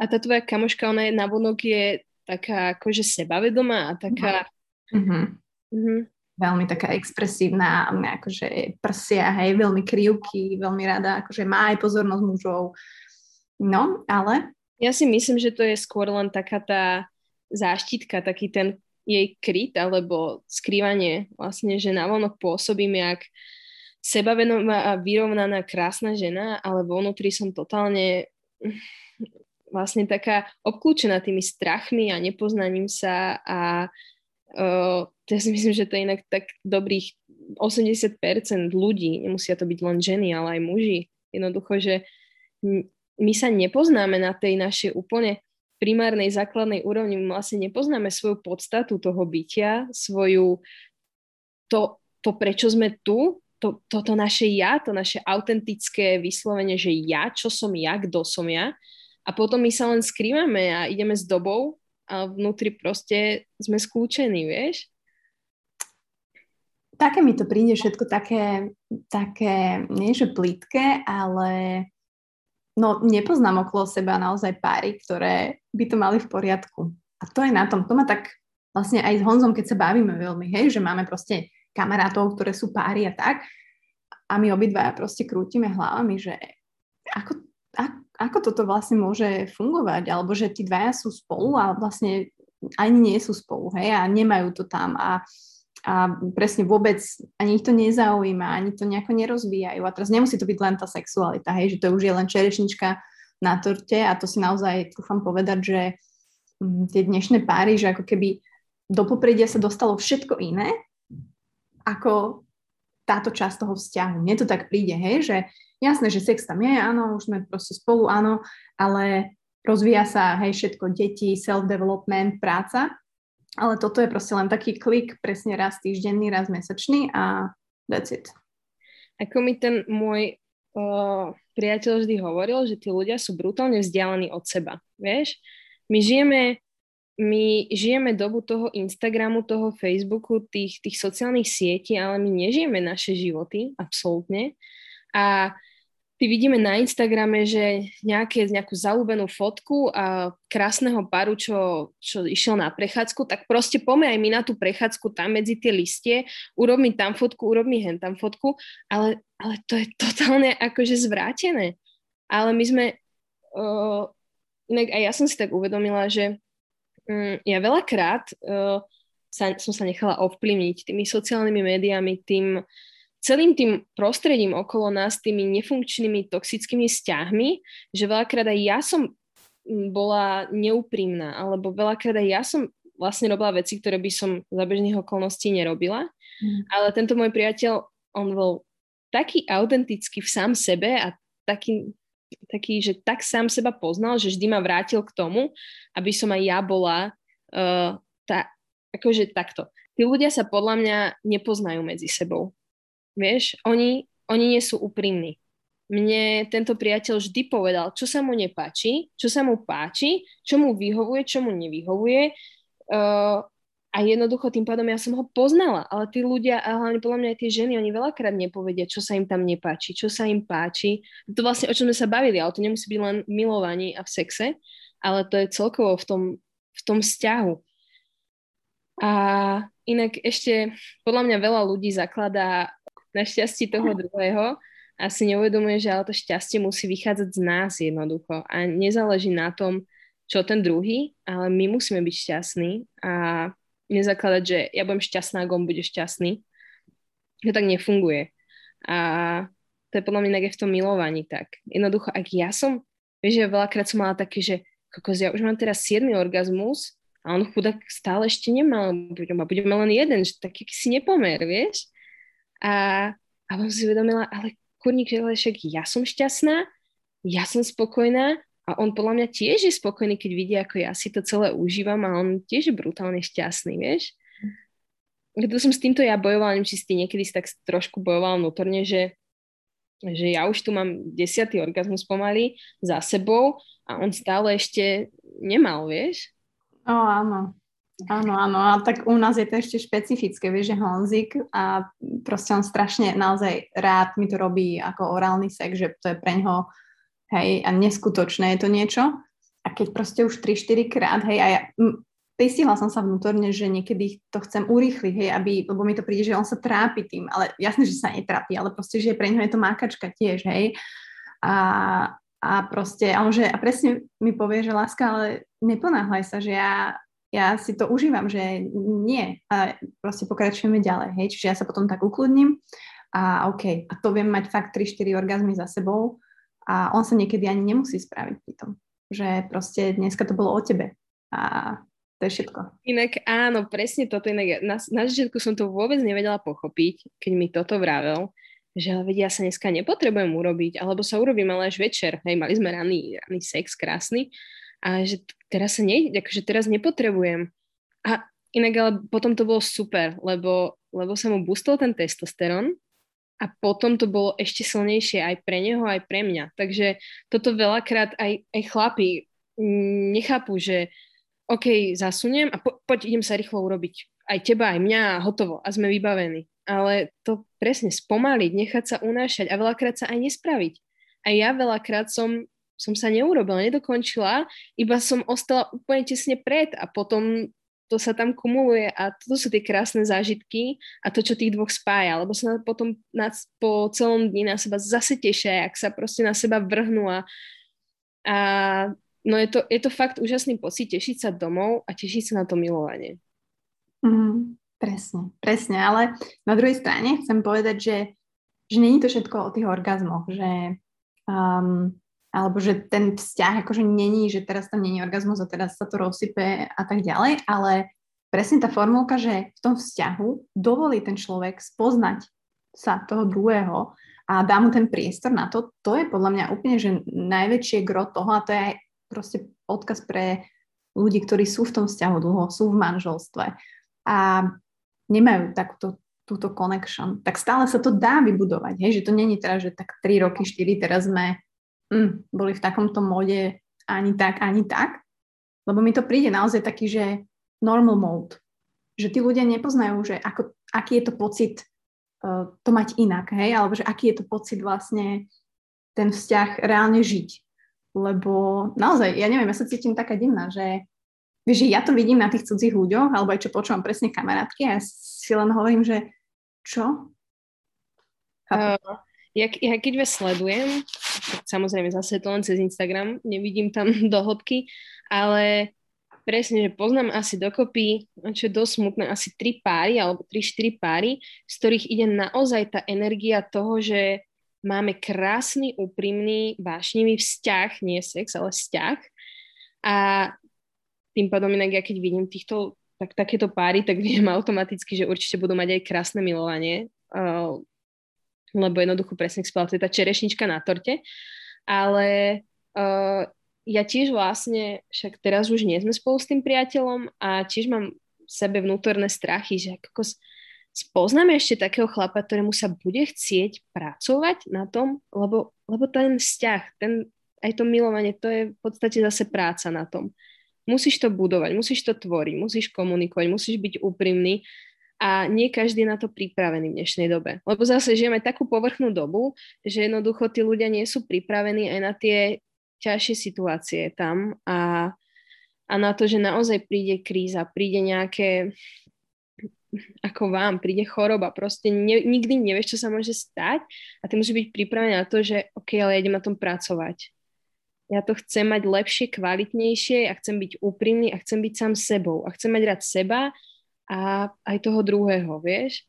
A tá tvoja kamoška, ona je vonok je taká akože sebavedomá a taká... Mm-hmm. Mm-hmm. Veľmi taká expresívna, akože prsia, hej, veľmi krivky, veľmi rada, akože má aj pozornosť mužov. No, ale... Ja si myslím, že to je skôr len taká tá záštitka, taký ten jej kryt alebo skrývanie vlastne, že navonok pôsobím jak sebavedomá a vyrovnaná krásna žena, ale vo vnútri som totálne vlastne taká obklúčená tými strachmi a nepoznaním sa a uh, ja si myslím, že to je inak tak dobrých 80% ľudí, nemusia to byť len ženy, ale aj muži. Jednoducho, že my sa nepoznáme na tej našej úplne primárnej základnej úrovni my vlastne nepoznáme svoju podstatu toho bytia, svoju to, to prečo sme tu, to, toto naše ja, to naše autentické vyslovenie, že ja, čo som ja, kto som ja. A potom my sa len skrývame a ideme s dobou a vnútri proste sme skľúčení, vieš? Také mi to príde všetko také, také nie že plítke, ale no nepoznám okolo seba naozaj páry, ktoré by to mali v poriadku. a to je na tom, to ma tak vlastne aj s Honzom, keď sa bavíme veľmi, hej, že máme proste kamarátov, ktoré sú páry a tak, a my obidvaja proste krútime hlavami, že ako, a, ako toto vlastne môže fungovať, alebo že tí dvaja sú spolu a vlastne ani nie sú spolu, hej, a nemajú to tam. A, a presne vôbec ani ich to nezaujíma, ani to nejako nerozvíjajú. A teraz nemusí to byť len tá sexualita, hej, že to už je len čerešnička na torte a to si naozaj trúfam povedať, že mm, tie dnešné páry, že ako keby do popredia sa dostalo všetko iné, ako táto časť toho vzťahu. Mne to tak príde, hej, že jasné, že sex tam je, áno, už sme proste spolu, áno, ale rozvíja sa, hej, všetko, deti, self-development, práca, ale toto je proste len taký klik, presne raz týždenný, raz mesačný a that's it. Ako mi ten môj uh, priateľ vždy hovoril, že tí ľudia sú brutálne vzdialení od seba, vieš? My žijeme my žijeme dobu toho Instagramu, toho Facebooku, tých, tých sociálnych sietí, ale my nežijeme naše životy, absolútne. A ty vidíme na Instagrame, že nejaké, nejakú zalúbenú fotku a krásneho paru, čo, čo išiel na prechádzku, tak proste poďme aj my na tú prechádzku tam medzi tie listie, urob mi tam fotku, urob mi hen tam fotku, ale, ale to je totálne akože zvrátené. Ale my sme, uh, inak aj ja som si tak uvedomila, že Mm, ja veľakrát uh, sa, som sa nechala ovplyvniť tými sociálnymi médiami, tým celým tým prostredím okolo nás, tými nefunkčnými toxickými vzťahmi, že veľakrát aj ja som mm, bola neúprimná, alebo veľakrát aj ja som vlastne robila veci, ktoré by som za bežných okolností nerobila. Mm. Ale tento môj priateľ, on bol taký autentický v sám sebe a taký taký, že tak sám seba poznal, že vždy ma vrátil k tomu, aby som aj ja bola uh, tá, akože takto. Tí ľudia sa podľa mňa nepoznajú medzi sebou. Vieš, oni, oni nie sú úprimní. Mne tento priateľ vždy povedal, čo sa mu nepáči, čo sa mu páči, čo mu vyhovuje, čo mu nevyhovuje. Uh, a jednoducho tým pádom ja som ho poznala, ale tí ľudia, a hlavne podľa mňa aj tie ženy, oni veľakrát nepovedia, čo sa im tam nepáči, čo sa im páči. To vlastne, o čom sme sa bavili, ale to nemusí byť len v milovaní a v sexe, ale to je celkovo v tom, v tom vzťahu. A inak ešte podľa mňa veľa ľudí zakladá na šťastí toho druhého a si neuvedomuje, že ale to šťastie musí vychádzať z nás jednoducho a nezáleží na tom, čo ten druhý, ale my musíme byť šťastní a nezakladať, že ja budem šťastná, ak on bude šťastný. To tak nefunguje. A to je podľa mňa aj v tom milovaní tak. Jednoducho, ak ja som, vieš, ja veľakrát som mala také, že kokos, ja už mám teraz 7 orgazmus a on chudák stále ešte nemal, budeme, budeme len jeden, že taký si nepomer, vieš. A, a on si uvedomila, ale kurník, ale však ja som šťastná, ja som spokojná a on podľa mňa tiež je spokojný, keď vidí, ako ja si to celé užívam a on tiež je brutálne šťastný, vieš. To som s týmto ja bojovala, neviem, či si niekedy si tak trošku bojovala vnútorne, že, že ja už tu mám desiatý orgazmus pomaly za sebou a on stále ešte nemal, vieš. O, áno. Áno, áno, a tak u nás je to ešte špecifické, vieš, že Honzik a proste on strašne naozaj rád mi to robí ako orálny sex, že to je pre ňoho hej, a neskutočné je to niečo. A keď proste už 3-4 krát, hej, a ja m, pristihla som sa vnútorne, že niekedy to chcem urýchliť, hej, aby, lebo mi to príde, že on sa trápi tým, ale jasne, že sa netrápi, ale proste, že pre ňo je to mákačka tiež, hej. A, a proste, a že, a presne mi povie, že láska, ale neponáhľaj sa, že ja, ja si to užívam, že nie. A proste pokračujeme ďalej, hej. Čiže ja sa potom tak ukludním a OK, a to viem mať fakt 3-4 orgazmy za sebou a on sa niekedy ani nemusí spraviť pri tom, že proste dneska to bolo o tebe a to je všetko. Inak áno, presne toto. Inak na, na začiatku som to vôbec nevedela pochopiť, keď mi toto vravel, že vedia, ja sa dneska nepotrebujem urobiť, alebo sa urobím ale až večer. Hej, mali sme ranný, ranný sex krásny a že teraz sa ne, akože teraz nepotrebujem. A inak ale potom to bolo super, lebo, lebo sa mu boostol ten testosterón a potom to bolo ešte silnejšie aj pre neho, aj pre mňa. Takže toto veľakrát aj, aj chlapi nechápu, že OK, zasuniem a po, poď idem sa rýchlo urobiť. Aj teba, aj mňa a hotovo a sme vybavení. Ale to presne spomaliť, nechať sa unášať a veľakrát sa aj nespraviť. A ja veľakrát som som sa neurobila, nedokončila, iba som ostala úplne tesne pred a potom to sa tam kumuluje a to sú tie krásne zážitky a to, čo tých dvoch spája, lebo sa potom na, po celom dni na seba zase tešia, ak sa proste na seba vrhnú a, a no je to, je to fakt úžasný pocit tešiť sa domov a tešiť sa na to milovanie. Mm, presne, presne, ale na druhej strane chcem povedať, že, že není to všetko o tých orgazmoch, že um, alebo že ten vzťah akože není, že teraz tam není orgazmus a teraz sa to rozsype a tak ďalej, ale presne tá formulka, že v tom vzťahu dovolí ten človek spoznať sa toho druhého a dá mu ten priestor na to, to je podľa mňa úplne, že najväčšie gro toho a to je aj proste odkaz pre ľudí, ktorí sú v tom vzťahu dlho, sú v manželstve a nemajú takúto túto connection, tak stále sa to dá vybudovať, hej? že to není teraz, že tak 3 roky, 4, teraz sme mm, boli v takomto mode ani tak, ani tak. Lebo mi to príde naozaj taký, že normal mode. Že tí ľudia nepoznajú, že ako, aký je to pocit uh, to mať inak, hej? Alebo že aký je to pocit vlastne ten vzťah reálne žiť. Lebo naozaj, ja neviem, ja sa cítim taká divná, že vieš, ja to vidím na tých cudzích ľuďoch, alebo aj čo počúvam presne kamarátky a ja si len hovorím, že čo? Uh, ja, ja keď vás sledujem, samozrejme zase to len cez Instagram, nevidím tam do hĺbky, ale presne, že poznám asi dokopy, čo je dosť smutné, asi tri páry alebo tri, štyri páry, z ktorých ide naozaj tá energia toho, že máme krásny, úprimný, vášnivý vzťah, nie sex, ale vzťah. A tým pádom inak ja keď vidím týchto, tak, takéto páry, tak viem automaticky, že určite budú mať aj krásne milovanie. Uh, lebo jednoducho presne spala, to je tá čerešnička na torte. Ale uh, ja tiež vlastne, však teraz už nie sme spolu s tým priateľom a tiež mám v sebe vnútorné strachy, že ako spoznáme ešte takého chlapa, ktorému sa bude chcieť pracovať na tom, lebo, lebo ten vzťah, ten, aj to milovanie, to je v podstate zase práca na tom. Musíš to budovať, musíš to tvoriť, musíš komunikovať, musíš byť úprimný a nie každý je na to pripravený v dnešnej dobe. Lebo zase žijeme takú povrchnú dobu, že jednoducho tí ľudia nie sú pripravení aj na tie ťažšie situácie tam a, a na to, že naozaj príde kríza, príde nejaké ako vám, príde choroba, proste ne, nikdy nevieš, čo sa môže stať a ty musíš byť pripravený na to, že ok, ale ja idem na tom pracovať. Ja to chcem mať lepšie, kvalitnejšie a chcem byť úprimný a chcem byť sám sebou a chcem mať rád seba a aj toho druhého, vieš?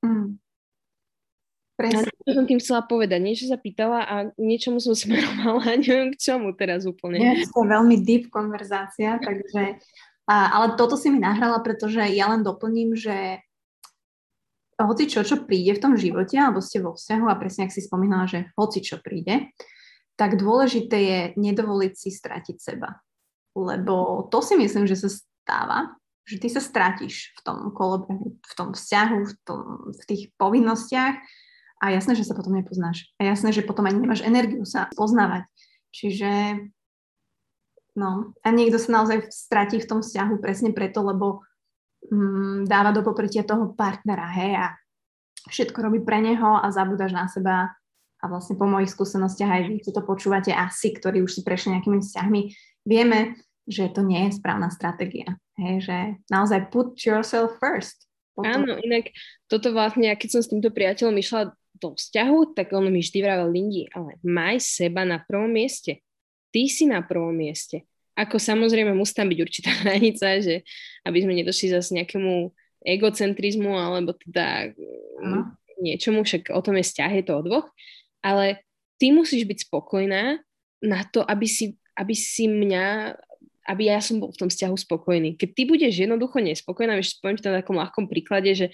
Mm. Presne. A som tým chcela povedať. Niečo sa pýtala a niečomu som smerovala, neviem k čomu teraz úplne. Nie, to je veľmi deep konverzácia, takže... A, ale toto si mi nahrala, pretože ja len doplním, že hoci čo, čo príde v tom živote, alebo ste vo vzťahu a presne ak si spomínala, že hoci čo príde, tak dôležité je nedovoliť si stratiť seba. Lebo to si myslím, že sa stáva, že ty sa stratíš v tom kolobehu, v tom vzťahu, v, tom, v tých povinnostiach a jasné, že sa potom nepoznáš. A jasné, že potom ani nemáš energiu sa poznávať. Čiže no, a niekto sa naozaj stratí v tom vzťahu presne preto, lebo mm, dáva do popretia toho partnera, hej, a všetko robí pre neho a zabúdaš na seba a vlastne po mojich skúsenostiach aj vy, to počúvate asi, ktorí už si prešli nejakými vzťahmi, vieme, že to nie je správna stratégia. Hej, že naozaj put yourself first. Potom... Áno, inak toto vlastne, keď som s týmto priateľom išla do vzťahu, tak on mi vždy vravel Lindy, ale maj seba na prvom mieste. Ty si na prvom mieste. Ako samozrejme musí tam byť určitá hranica, že aby sme nedošli zase nejakému egocentrizmu alebo teda uh-huh. niečomu, však o tom je vzťah, je to o dvoch, ale ty musíš byť spokojná na to, aby si, aby si mňa aby ja som bol v tom vzťahu spokojný. Keď ty budeš jednoducho nespokojná, vieš, poviem to na takom ľahkom príklade, že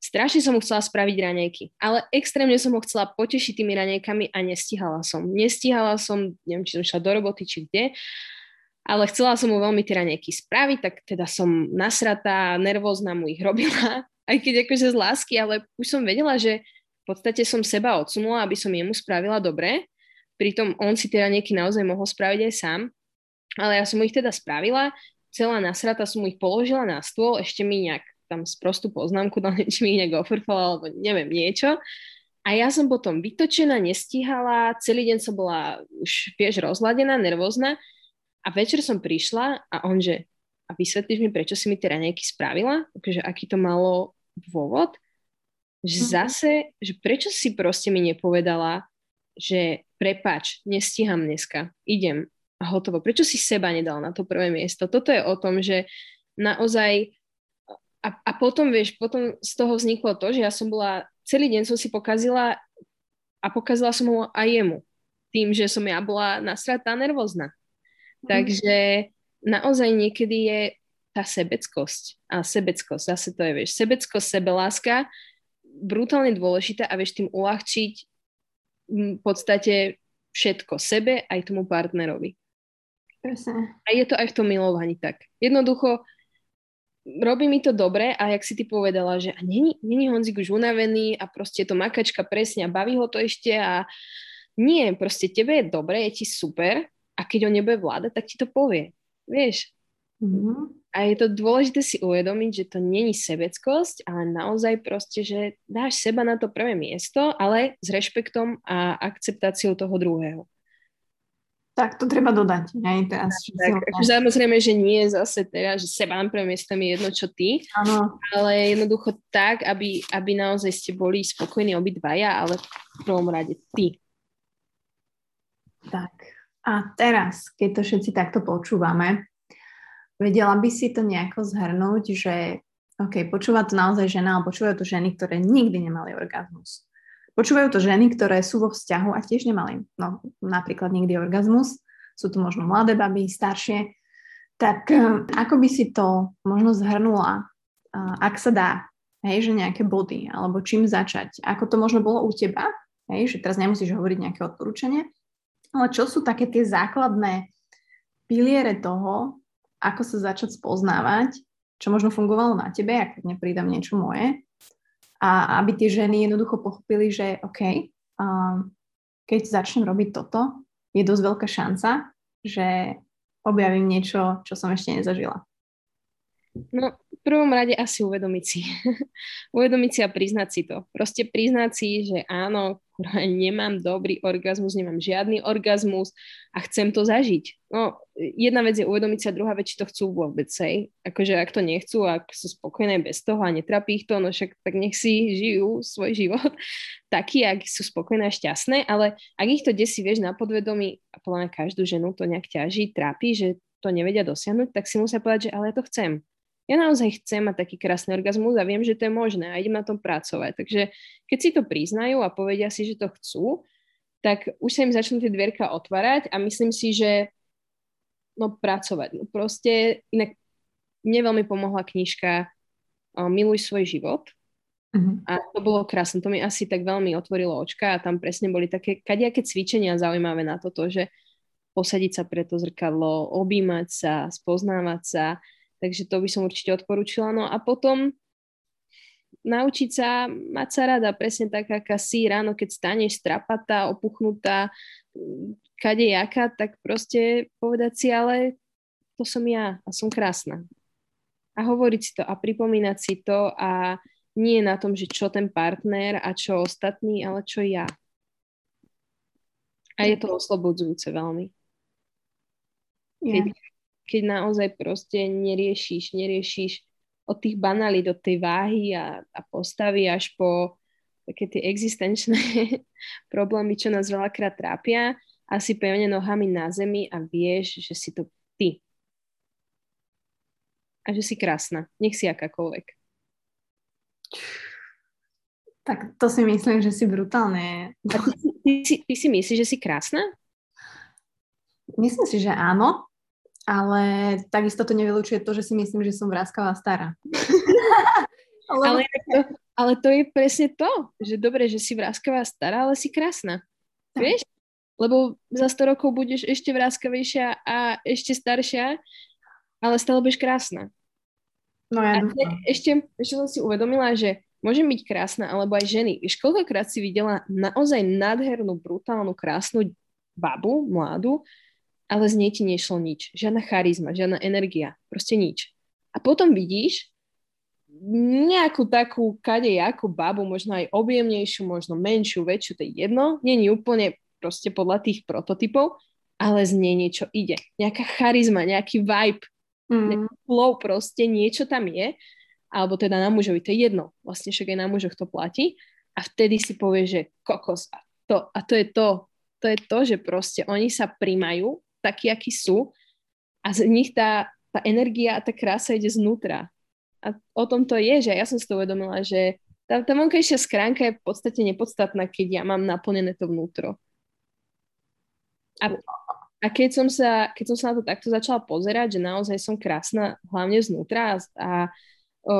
strašne som mu chcela spraviť raňajky, ale extrémne som ho chcela potešiť tými raňajkami a nestihala som. Nestihala som, neviem, či som šla do roboty, či kde, ale chcela som mu veľmi tie raňajky spraviť, tak teda som nasratá, nervózna mu ich robila, aj keď akože z lásky, ale už som vedela, že v podstate som seba odsunula, aby som jemu spravila dobre, pritom on si tie raňajky naozaj mohol spraviť aj sám, ale ja som ich teda spravila, celá nasrata som ich položila na stôl, ešte mi nejak tam z prostú poznámku dal, či mi nejak ofrfala, alebo neviem, niečo. A ja som potom vytočená, nestíhala, celý deň som bola už, vieš, rozladená, nervózna a večer som prišla a on, že a vysvetlíš mi, prečo si mi tie raňajky spravila? Takže aký to malo dôvod? Že mm-hmm. zase, že prečo si proste mi nepovedala, že prepač, nestíham dneska, idem a hotovo. Prečo si seba nedal na to prvé miesto? Toto je o tom, že naozaj a, a potom, vieš, potom z toho vzniklo to, že ja som bola, celý deň som si pokazila a pokazila som ho aj jemu. Tým, že som ja bola nasratá nervózna. Mm. Takže naozaj niekedy je tá sebeckosť. A sebeckosť, zase to je, vieš, sebeckosť, sebeláska, brutálne dôležité a vieš tým uľahčiť v podstate všetko sebe aj tomu partnerovi. Presne. A je to aj v tom milovaní tak. Jednoducho, robí mi to dobre a jak si ty povedala, že a není, není Honzik už unavený a proste je to makačka presne a baví ho to ešte a nie, proste tebe je dobre, je ti super a keď on nebude vládať, tak ti to povie. Vieš? Mm-hmm. A je to dôležité si uvedomiť, že to není sebeckosť, ale naozaj proste, že dáš seba na to prvé miesto, ale s rešpektom a akceptáciou toho druhého. Tak to treba dodať. Hej, teraz, tak, tak, samozrejme, že nie zase teraz, že seba na prvé miesto je jedno, čo ty, ano. ale jednoducho tak, aby, aby naozaj ste boli spokojní obidvaja, ale v prvom rade ty. Tak. A teraz, keď to všetci takto počúvame, vedela by si to nejako zhrnúť, že OK, počúva to naozaj žena, ale počúvajú to ženy, ktoré nikdy nemali orgazmus. Počúvajú to ženy, ktoré sú vo vzťahu a tiež nemali no, napríklad nikdy orgazmus. Sú to možno mladé baby, staršie. Tak eh, ako by si to možno zhrnula, eh, ak sa dá, hej, že nejaké body, alebo čím začať? Ako to možno bolo u teba, hej, že teraz nemusíš hovoriť nejaké odporúčanie, ale čo sú také tie základné piliere toho, ako sa začať spoznávať, čo možno fungovalo na tebe, ak nepridám niečo moje, a aby tie ženy jednoducho pochopili, že OK, keď začnem robiť toto, je dosť veľká šanca, že objavím niečo, čo som ešte nezažila. No, v prvom rade asi uvedomiť si. uvedomiť si a priznať si to. Proste priznať si, že áno, nemám dobrý orgazmus, nemám žiadny orgazmus a chcem to zažiť. No, jedna vec je uvedomiť sa, druhá vec, či to chcú vôbec, hej. Akože ak to nechcú, ak sú spokojné bez toho a netrapí ich to, no však tak nech si žijú svoj život taký, ak sú spokojné a šťastné, ale ak ich to desí, vieš, na podvedomí, a podľa každú ženu to nejak ťaží, trápi, že to nevedia dosiahnuť, tak si musia povedať, že ale ja to chcem ja naozaj chcem mať taký krásny orgazmus a viem, že to je možné a idem na tom pracovať. Takže keď si to priznajú a povedia si, že to chcú, tak už sa im začnú tie dvierka otvárať a myslím si, že no pracovať. No proste, inak mne veľmi pomohla knižka Miluj svoj život. Uh-huh. A to bolo krásne. To mi asi tak veľmi otvorilo očka a tam presne boli také kadejaké cvičenia zaujímavé na toto, že posadiť sa pre to zrkadlo, objímať sa, spoznávať sa, Takže to by som určite odporúčila. No a potom naučiť sa mať sa rada, presne tak, aká si ráno, keď staneš strapatá, opuchnutá, kade jaká, tak proste povedať si, ale to som ja a som krásna. A hovoriť si to a pripomínať si to a nie na tom, že čo ten partner a čo ostatní, ale čo ja. A je to oslobodzujúce veľmi. Keď, keď naozaj proste neriešiš, neriešiš od tých banalít, od tej váhy a, a postavy až po také tie existenčné problémy, čo nás veľakrát trápia a si pevne nohami na zemi a vieš, že si to ty. A že si krásna. Nech si akákoľvek. Tak to si myslím, že si brutálne. A ty, ty, ty, ty si myslíš, že si krásna? Myslím si, že áno ale takisto to nevylučuje to, že si myslím, že som vráskavá stará. ale... Ale, to, ale to je presne to, že dobre, že si vráskavá stará, ale si krásna. Tak. Vieš? Lebo za 100 rokov budeš ešte vráskavejšia a ešte staršia, ale stále budeš krásna. No ja ešte, ešte som si uvedomila, že môžem byť krásna, alebo aj ženy. Vieš, koľkokrát si videla naozaj nádhernú, brutálnu, krásnu babu, mladú, ale z nej ti nešlo nič. Žiadna charizma, žiadna energia, proste nič. A potom vidíš nejakú takú kadejakú babu, možno aj objemnejšiu, možno menšiu, väčšiu, to je jedno. Není úplne proste podľa tých prototypov, ale z nej niečo ide. Nejaká charizma, nejaký vibe, mm. nejaký flow proste, niečo tam je. Alebo teda na mužovi, to je jedno. Vlastne však aj na mužoch to platí. A vtedy si povie, že kokos. A to, a to je to. To je to, že proste oni sa primajú takí, akí sú a z nich tá, tá energia a tá krása ide znútra. A o tom to je, že ja som si to uvedomila, že tá, tá vonkajšia skránka je v podstate nepodstatná, keď ja mám naplnené to vnútro. A, a keď, som sa, keď som sa na to takto začala pozerať, že naozaj som krásna hlavne znútra a, a o,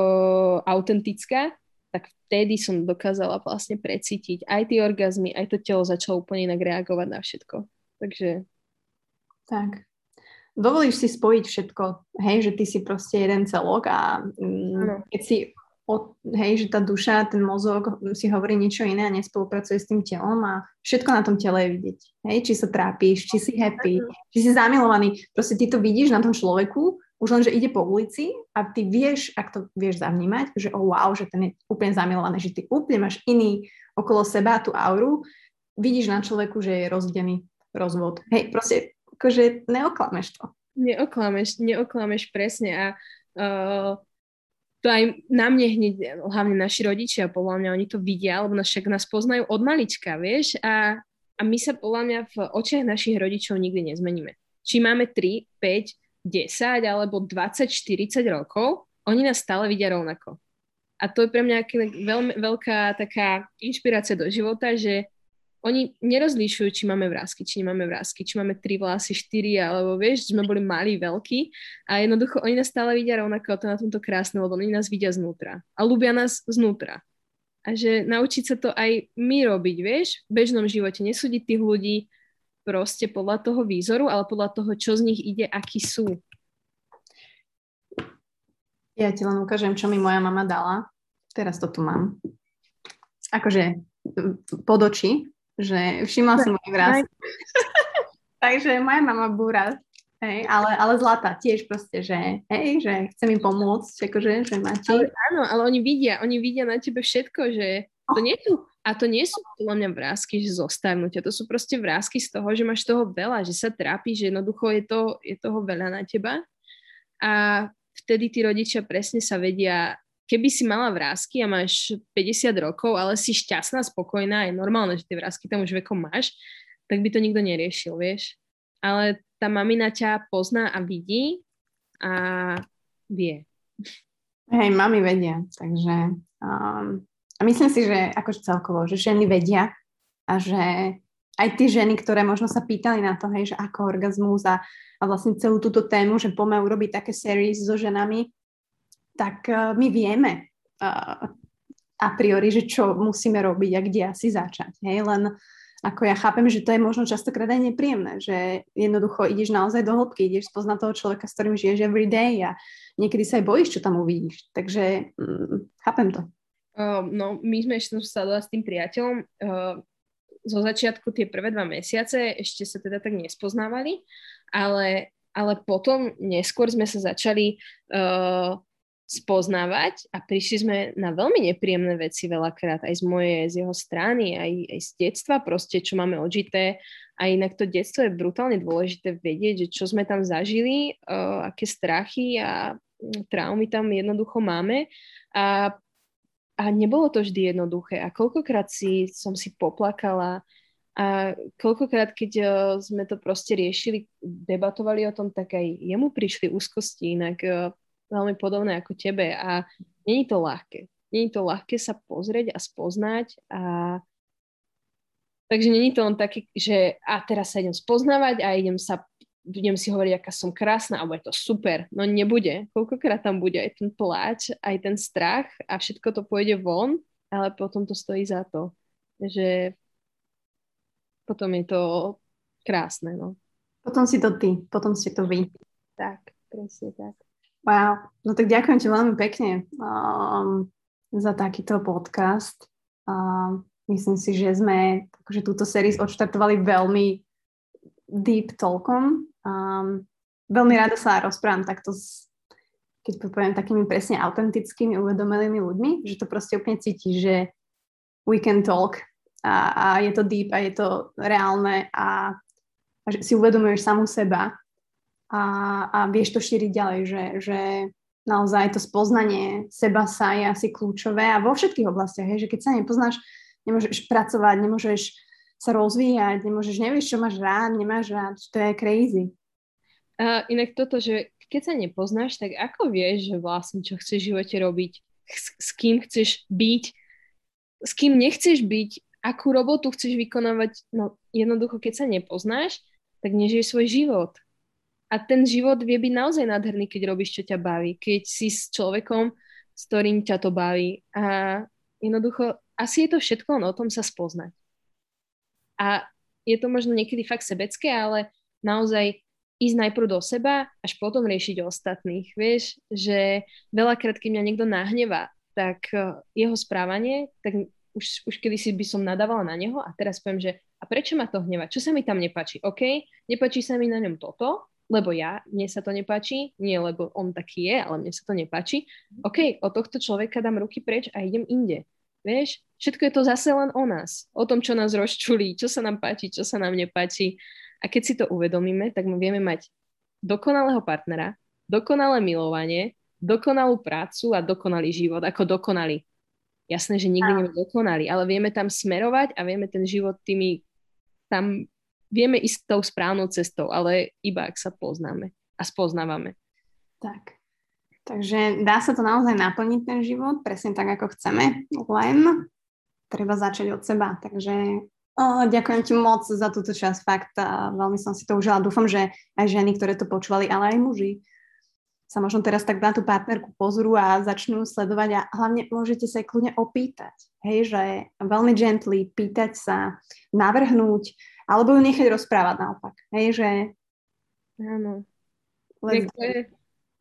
autentická, tak vtedy som dokázala vlastne precítiť aj tie orgazmy, aj to telo začalo úplne inak reagovať na všetko. Takže... Tak dovolíš si spojiť všetko, hej, že ty si proste jeden celok a mm, keď si od, hej, že tá duša, ten mozog si hovorí niečo iné a nespolupracuje s tým telom a všetko na tom tele je vidieť. Hej, či sa trápíš, či si happy, či si zamilovaný. Proste ty to vidíš na tom človeku, už len, že ide po ulici a ty vieš, ak to vieš zavnímať, že oh wow, že ten je úplne zamilovaný, že ty úplne máš iný okolo seba tú auru, vidíš na človeku, že je rozdený rozvod. Hej, proste akože neoklameš to. Neoklameš, neoklameš presne a uh, to aj na mne hneď, hlavne naši rodičia, podľa mňa oni to vidia, lebo nás však nás poznajú od malička, vieš, a, a my sa podľa mňa v očiach našich rodičov nikdy nezmeníme. Či máme 3, 5, 10 alebo 20, 40 rokov, oni nás stále vidia rovnako. A to je pre mňa veľmi veľká taká inšpirácia do života, že oni nerozlišujú, či máme vrázky, či nemáme vrázky, či máme tri vlasy, štyri, alebo vieš, sme boli malí, veľkí a jednoducho oni nás stále vidia rovnako to na tomto krásne, lebo oni nás vidia znútra a ľúbia nás znútra. A že naučiť sa to aj my robiť, vieš, v bežnom živote, nesúdiť tých ľudí proste podľa toho výzoru, ale podľa toho, čo z nich ide, akí sú. Ja ti len ukážem, čo mi moja mama dala. Teraz to tu mám. Akože pod oči, že všimla som môj vrázky. Takže moja mama búra, hej, ale, ale zlata tiež proste, že hej, že chce mi pomôcť, akože, že máte. Ale, áno, ale oni vidia, oni vidia na tebe všetko, že to nie sú, a to nie sú podľa mňa vrázky, že zostarnutia, to sú proste vrázky z toho, že máš toho veľa, že sa trápiš, že jednoducho je, to, je toho veľa na teba. A vtedy tí rodičia presne sa vedia keby si mala vrázky a máš 50 rokov, ale si šťastná, spokojná, je normálne, že tie vrázky tam už vekom máš, tak by to nikto neriešil, vieš. Ale tá mamina ťa pozná a vidí a vie. Hej, mami vedia, takže um, a myslím si, že akože celkovo, že ženy vedia a že aj tie ženy, ktoré možno sa pýtali na to, hej, že ako orgazmus a, a vlastne celú túto tému, že poďme urobiť také series so ženami, tak uh, my vieme uh, a priori, že čo musíme robiť a kde asi začať. Hej? Len ako ja chápem, že to je možno častokrát aj nepríjemné, že jednoducho ideš naozaj do hĺbky, ideš spoznať toho človeka, s ktorým žiješ every day a niekedy sa aj bojíš, čo tam uvidíš. Takže mm, chápem to. Uh, no, my sme ešte sadala s tým priateľom. Uh, zo začiatku tie prvé dva mesiace ešte sa teda tak nespoznávali, ale, ale potom neskôr sme sa začali uh, spoznávať a prišli sme na veľmi nepríjemné veci veľakrát, aj z mojej, z jeho strany, aj, aj z detstva proste, čo máme odžité. A inak to detstvo je brutálne dôležité vedieť, že čo sme tam zažili, uh, aké strachy a mm, traumy tam jednoducho máme. A, a nebolo to vždy jednoduché. A koľkokrát si som si poplakala a koľkokrát, keď uh, sme to proste riešili, debatovali o tom, tak aj jemu prišli úzkosti, inak uh, veľmi podobné ako tebe a není to ľahké. Není to ľahké sa pozrieť a spoznať a takže není to len také, že a teraz sa idem spoznávať a idem sa budem si hovoriť, aká som krásna, alebo je to super. No nebude. Koľkokrát tam bude aj ten pláč, aj ten strach a všetko to pôjde von, ale potom to stojí za to. Že potom je to krásne, no. Potom si to ty, potom si to vy. Tak, presne tak. Wow, no tak ďakujem ti veľmi pekne um, za takýto podcast. Um, myslím si, že sme akože túto sérii odštartovali veľmi deep talkom. Um, veľmi rada sa rozprávam takto s keď poviem takými presne autentickými, uvedomelými ľuďmi, že to proste úplne cíti, že we can talk a, a je to deep a je to reálne a, a že si uvedomuješ samú seba a, a vieš to šíriť ďalej, že, že naozaj to spoznanie seba sa je asi kľúčové a vo všetkých oblastiach, hej, že keď sa nepoznáš, nemôžeš pracovať, nemôžeš sa rozvíjať, nemôžeš, nevieš, čo máš rád, nemáš rád, to je crazy. Uh, inak toto, že keď sa nepoznáš, tak ako vieš, že vlastne čo chceš v živote robiť, s, s kým chceš byť, s kým nechceš byť, akú robotu chceš vykonávať, no jednoducho, keď sa nepoznáš, tak nežiješ svoj život. A ten život vie byť naozaj nádherný, keď robíš, čo ťa baví. Keď si s človekom, s ktorým ťa to baví. A jednoducho, asi je to všetko len o tom sa spoznať. A je to možno niekedy fakt sebecké, ale naozaj ísť najprv do seba, až potom riešiť ostatných. Vieš, že veľakrát, keď mňa niekto nahnevá, tak e, jeho správanie, tak už, už kedy si by som nadávala na neho a teraz poviem, že a prečo ma to hneva? Čo sa mi tam nepáči? OK, nepáči sa mi na ňom toto, lebo ja, mne sa to nepáči, nie lebo on taký je, ale mne sa to nepáči. OK, od tohto človeka dám ruky preč a idem inde. Vieš, všetko je to zase len o nás. O tom, čo nás rozčulí, čo sa nám páči, čo sa nám nepáči. A keď si to uvedomíme, tak my vieme mať dokonalého partnera, dokonalé milovanie, dokonalú prácu a dokonalý život, ako dokonalý. Jasné, že nikdy nie dokonalý, ale vieme tam smerovať a vieme ten život tými tam vieme ísť tou správnou cestou, ale iba ak sa poznáme a spoznávame. Tak. Takže dá sa to naozaj naplniť ten život, presne tak, ako chceme, len treba začať od seba. Takže o, ďakujem ti moc za túto časť, fakt, a veľmi som si to užila. Dúfam, že aj ženy, ktoré to počúvali, ale aj muži, sa možno teraz tak na tú partnerku pozrú a začnú sledovať a hlavne môžete sa aj kľudne opýtať. Hej, že veľmi gently pýtať sa, navrhnúť, alebo ju nechať rozprávať naopak. Hej, že... Áno. To je,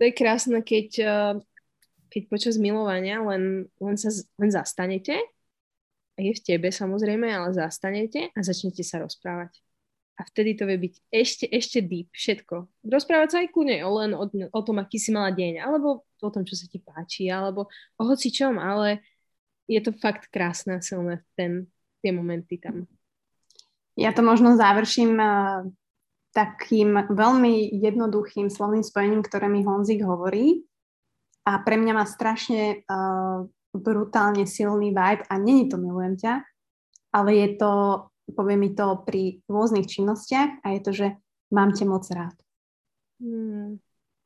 to je krásne, keď, eh, keď počas milovania len, len, sa, len zastanete, je v tebe samozrejme, ale zastanete a začnete sa rozprávať. A vtedy to vie byť ešte, ešte deep, všetko. Rozprávať sa aj kľudne len o, o tom, aký si mala deň, alebo o tom, čo sa ti páči, alebo o hocičom, ale je to fakt krásne a silné ten, tie momenty tam. Ja to možno završím uh, takým veľmi jednoduchým slovným spojením, ktoré mi Honzik hovorí. A pre mňa má strašne uh, brutálne silný vibe a není to milujem ťa, ale je to, povie mi to pri rôznych činnostiach a je to, že mám ťa moc rád. Hmm.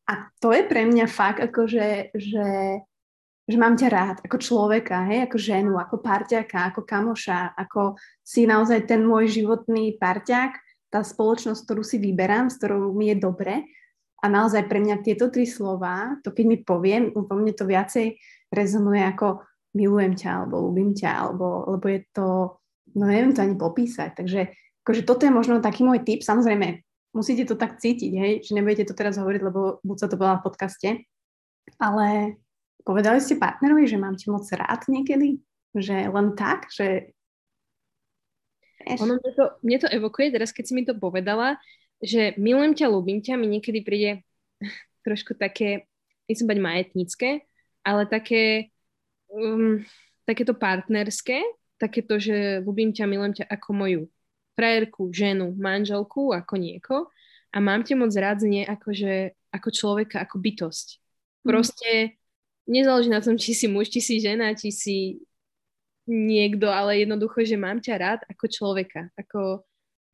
A to je pre mňa fakt akože, že že mám ťa rád ako človeka, hej, ako ženu, ako parťaka, ako kamoša, ako si naozaj ten môj životný parťák, tá spoločnosť, ktorú si vyberám, s ktorou mi je dobre. A naozaj pre mňa tieto tri slova, to keď mi poviem, vo mne to viacej rezonuje ako milujem ťa, alebo ľúbim ťa, alebo, lebo je to, no neviem to ani popísať. Takže akože toto je možno taký môj tip. Samozrejme, musíte to tak cítiť, hej, že nebudete to teraz hovoriť, lebo buď sa to bola v podcaste, ale Povedali ste partnerovi, že mám ti moc rád niekedy? Že len tak? Že... Ono mne to, mne to evokuje, teraz keď si mi to povedala, že milujem ťa, ľúbim ťa, mi niekedy príde trošku také, nechcem bať majetnícke, ale také, um, takéto partnerské, takéto, že ľúbim ťa, milujem ťa ako moju frajerku, ženu, manželku, ako nieko a mám ťa moc rád znie ako, že, ako človeka, ako bytosť. Mhm. Proste nezáleží na tom, či si muž, či si žena, či si niekto, ale jednoducho, že mám ťa rád ako človeka. Ako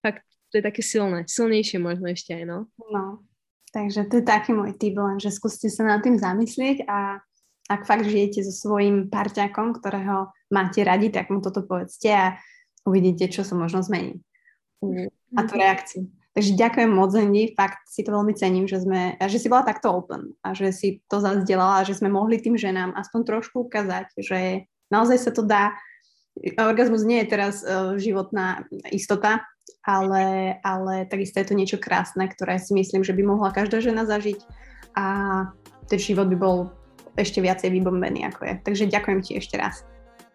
fakt, to je také silné. Silnejšie možno ešte aj, no. No, takže to je taký môj tip, len že skúste sa nad tým zamyslieť a ak fakt žijete so svojím parťakom, ktorého máte radi, tak mu toto povedzte a uvidíte, čo sa možno zmení. A to mhm. reakciu. Takže ďakujem moc, Zendi, fakt si to veľmi cením, že, sme, že si bola takto open a že si to zazdelala, že sme mohli tým ženám aspoň trošku ukázať, že naozaj sa to dá. Orgazmus nie je teraz uh, životná istota, ale, ale takisto je to niečo krásne, ktoré si myslím, že by mohla každá žena zažiť a ten život by bol ešte viacej vybombený, ako je. Takže ďakujem ti ešte raz.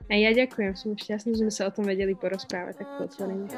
A ja ďakujem, som šťastný, že sme sa o tom vedeli porozprávať takto otvorene.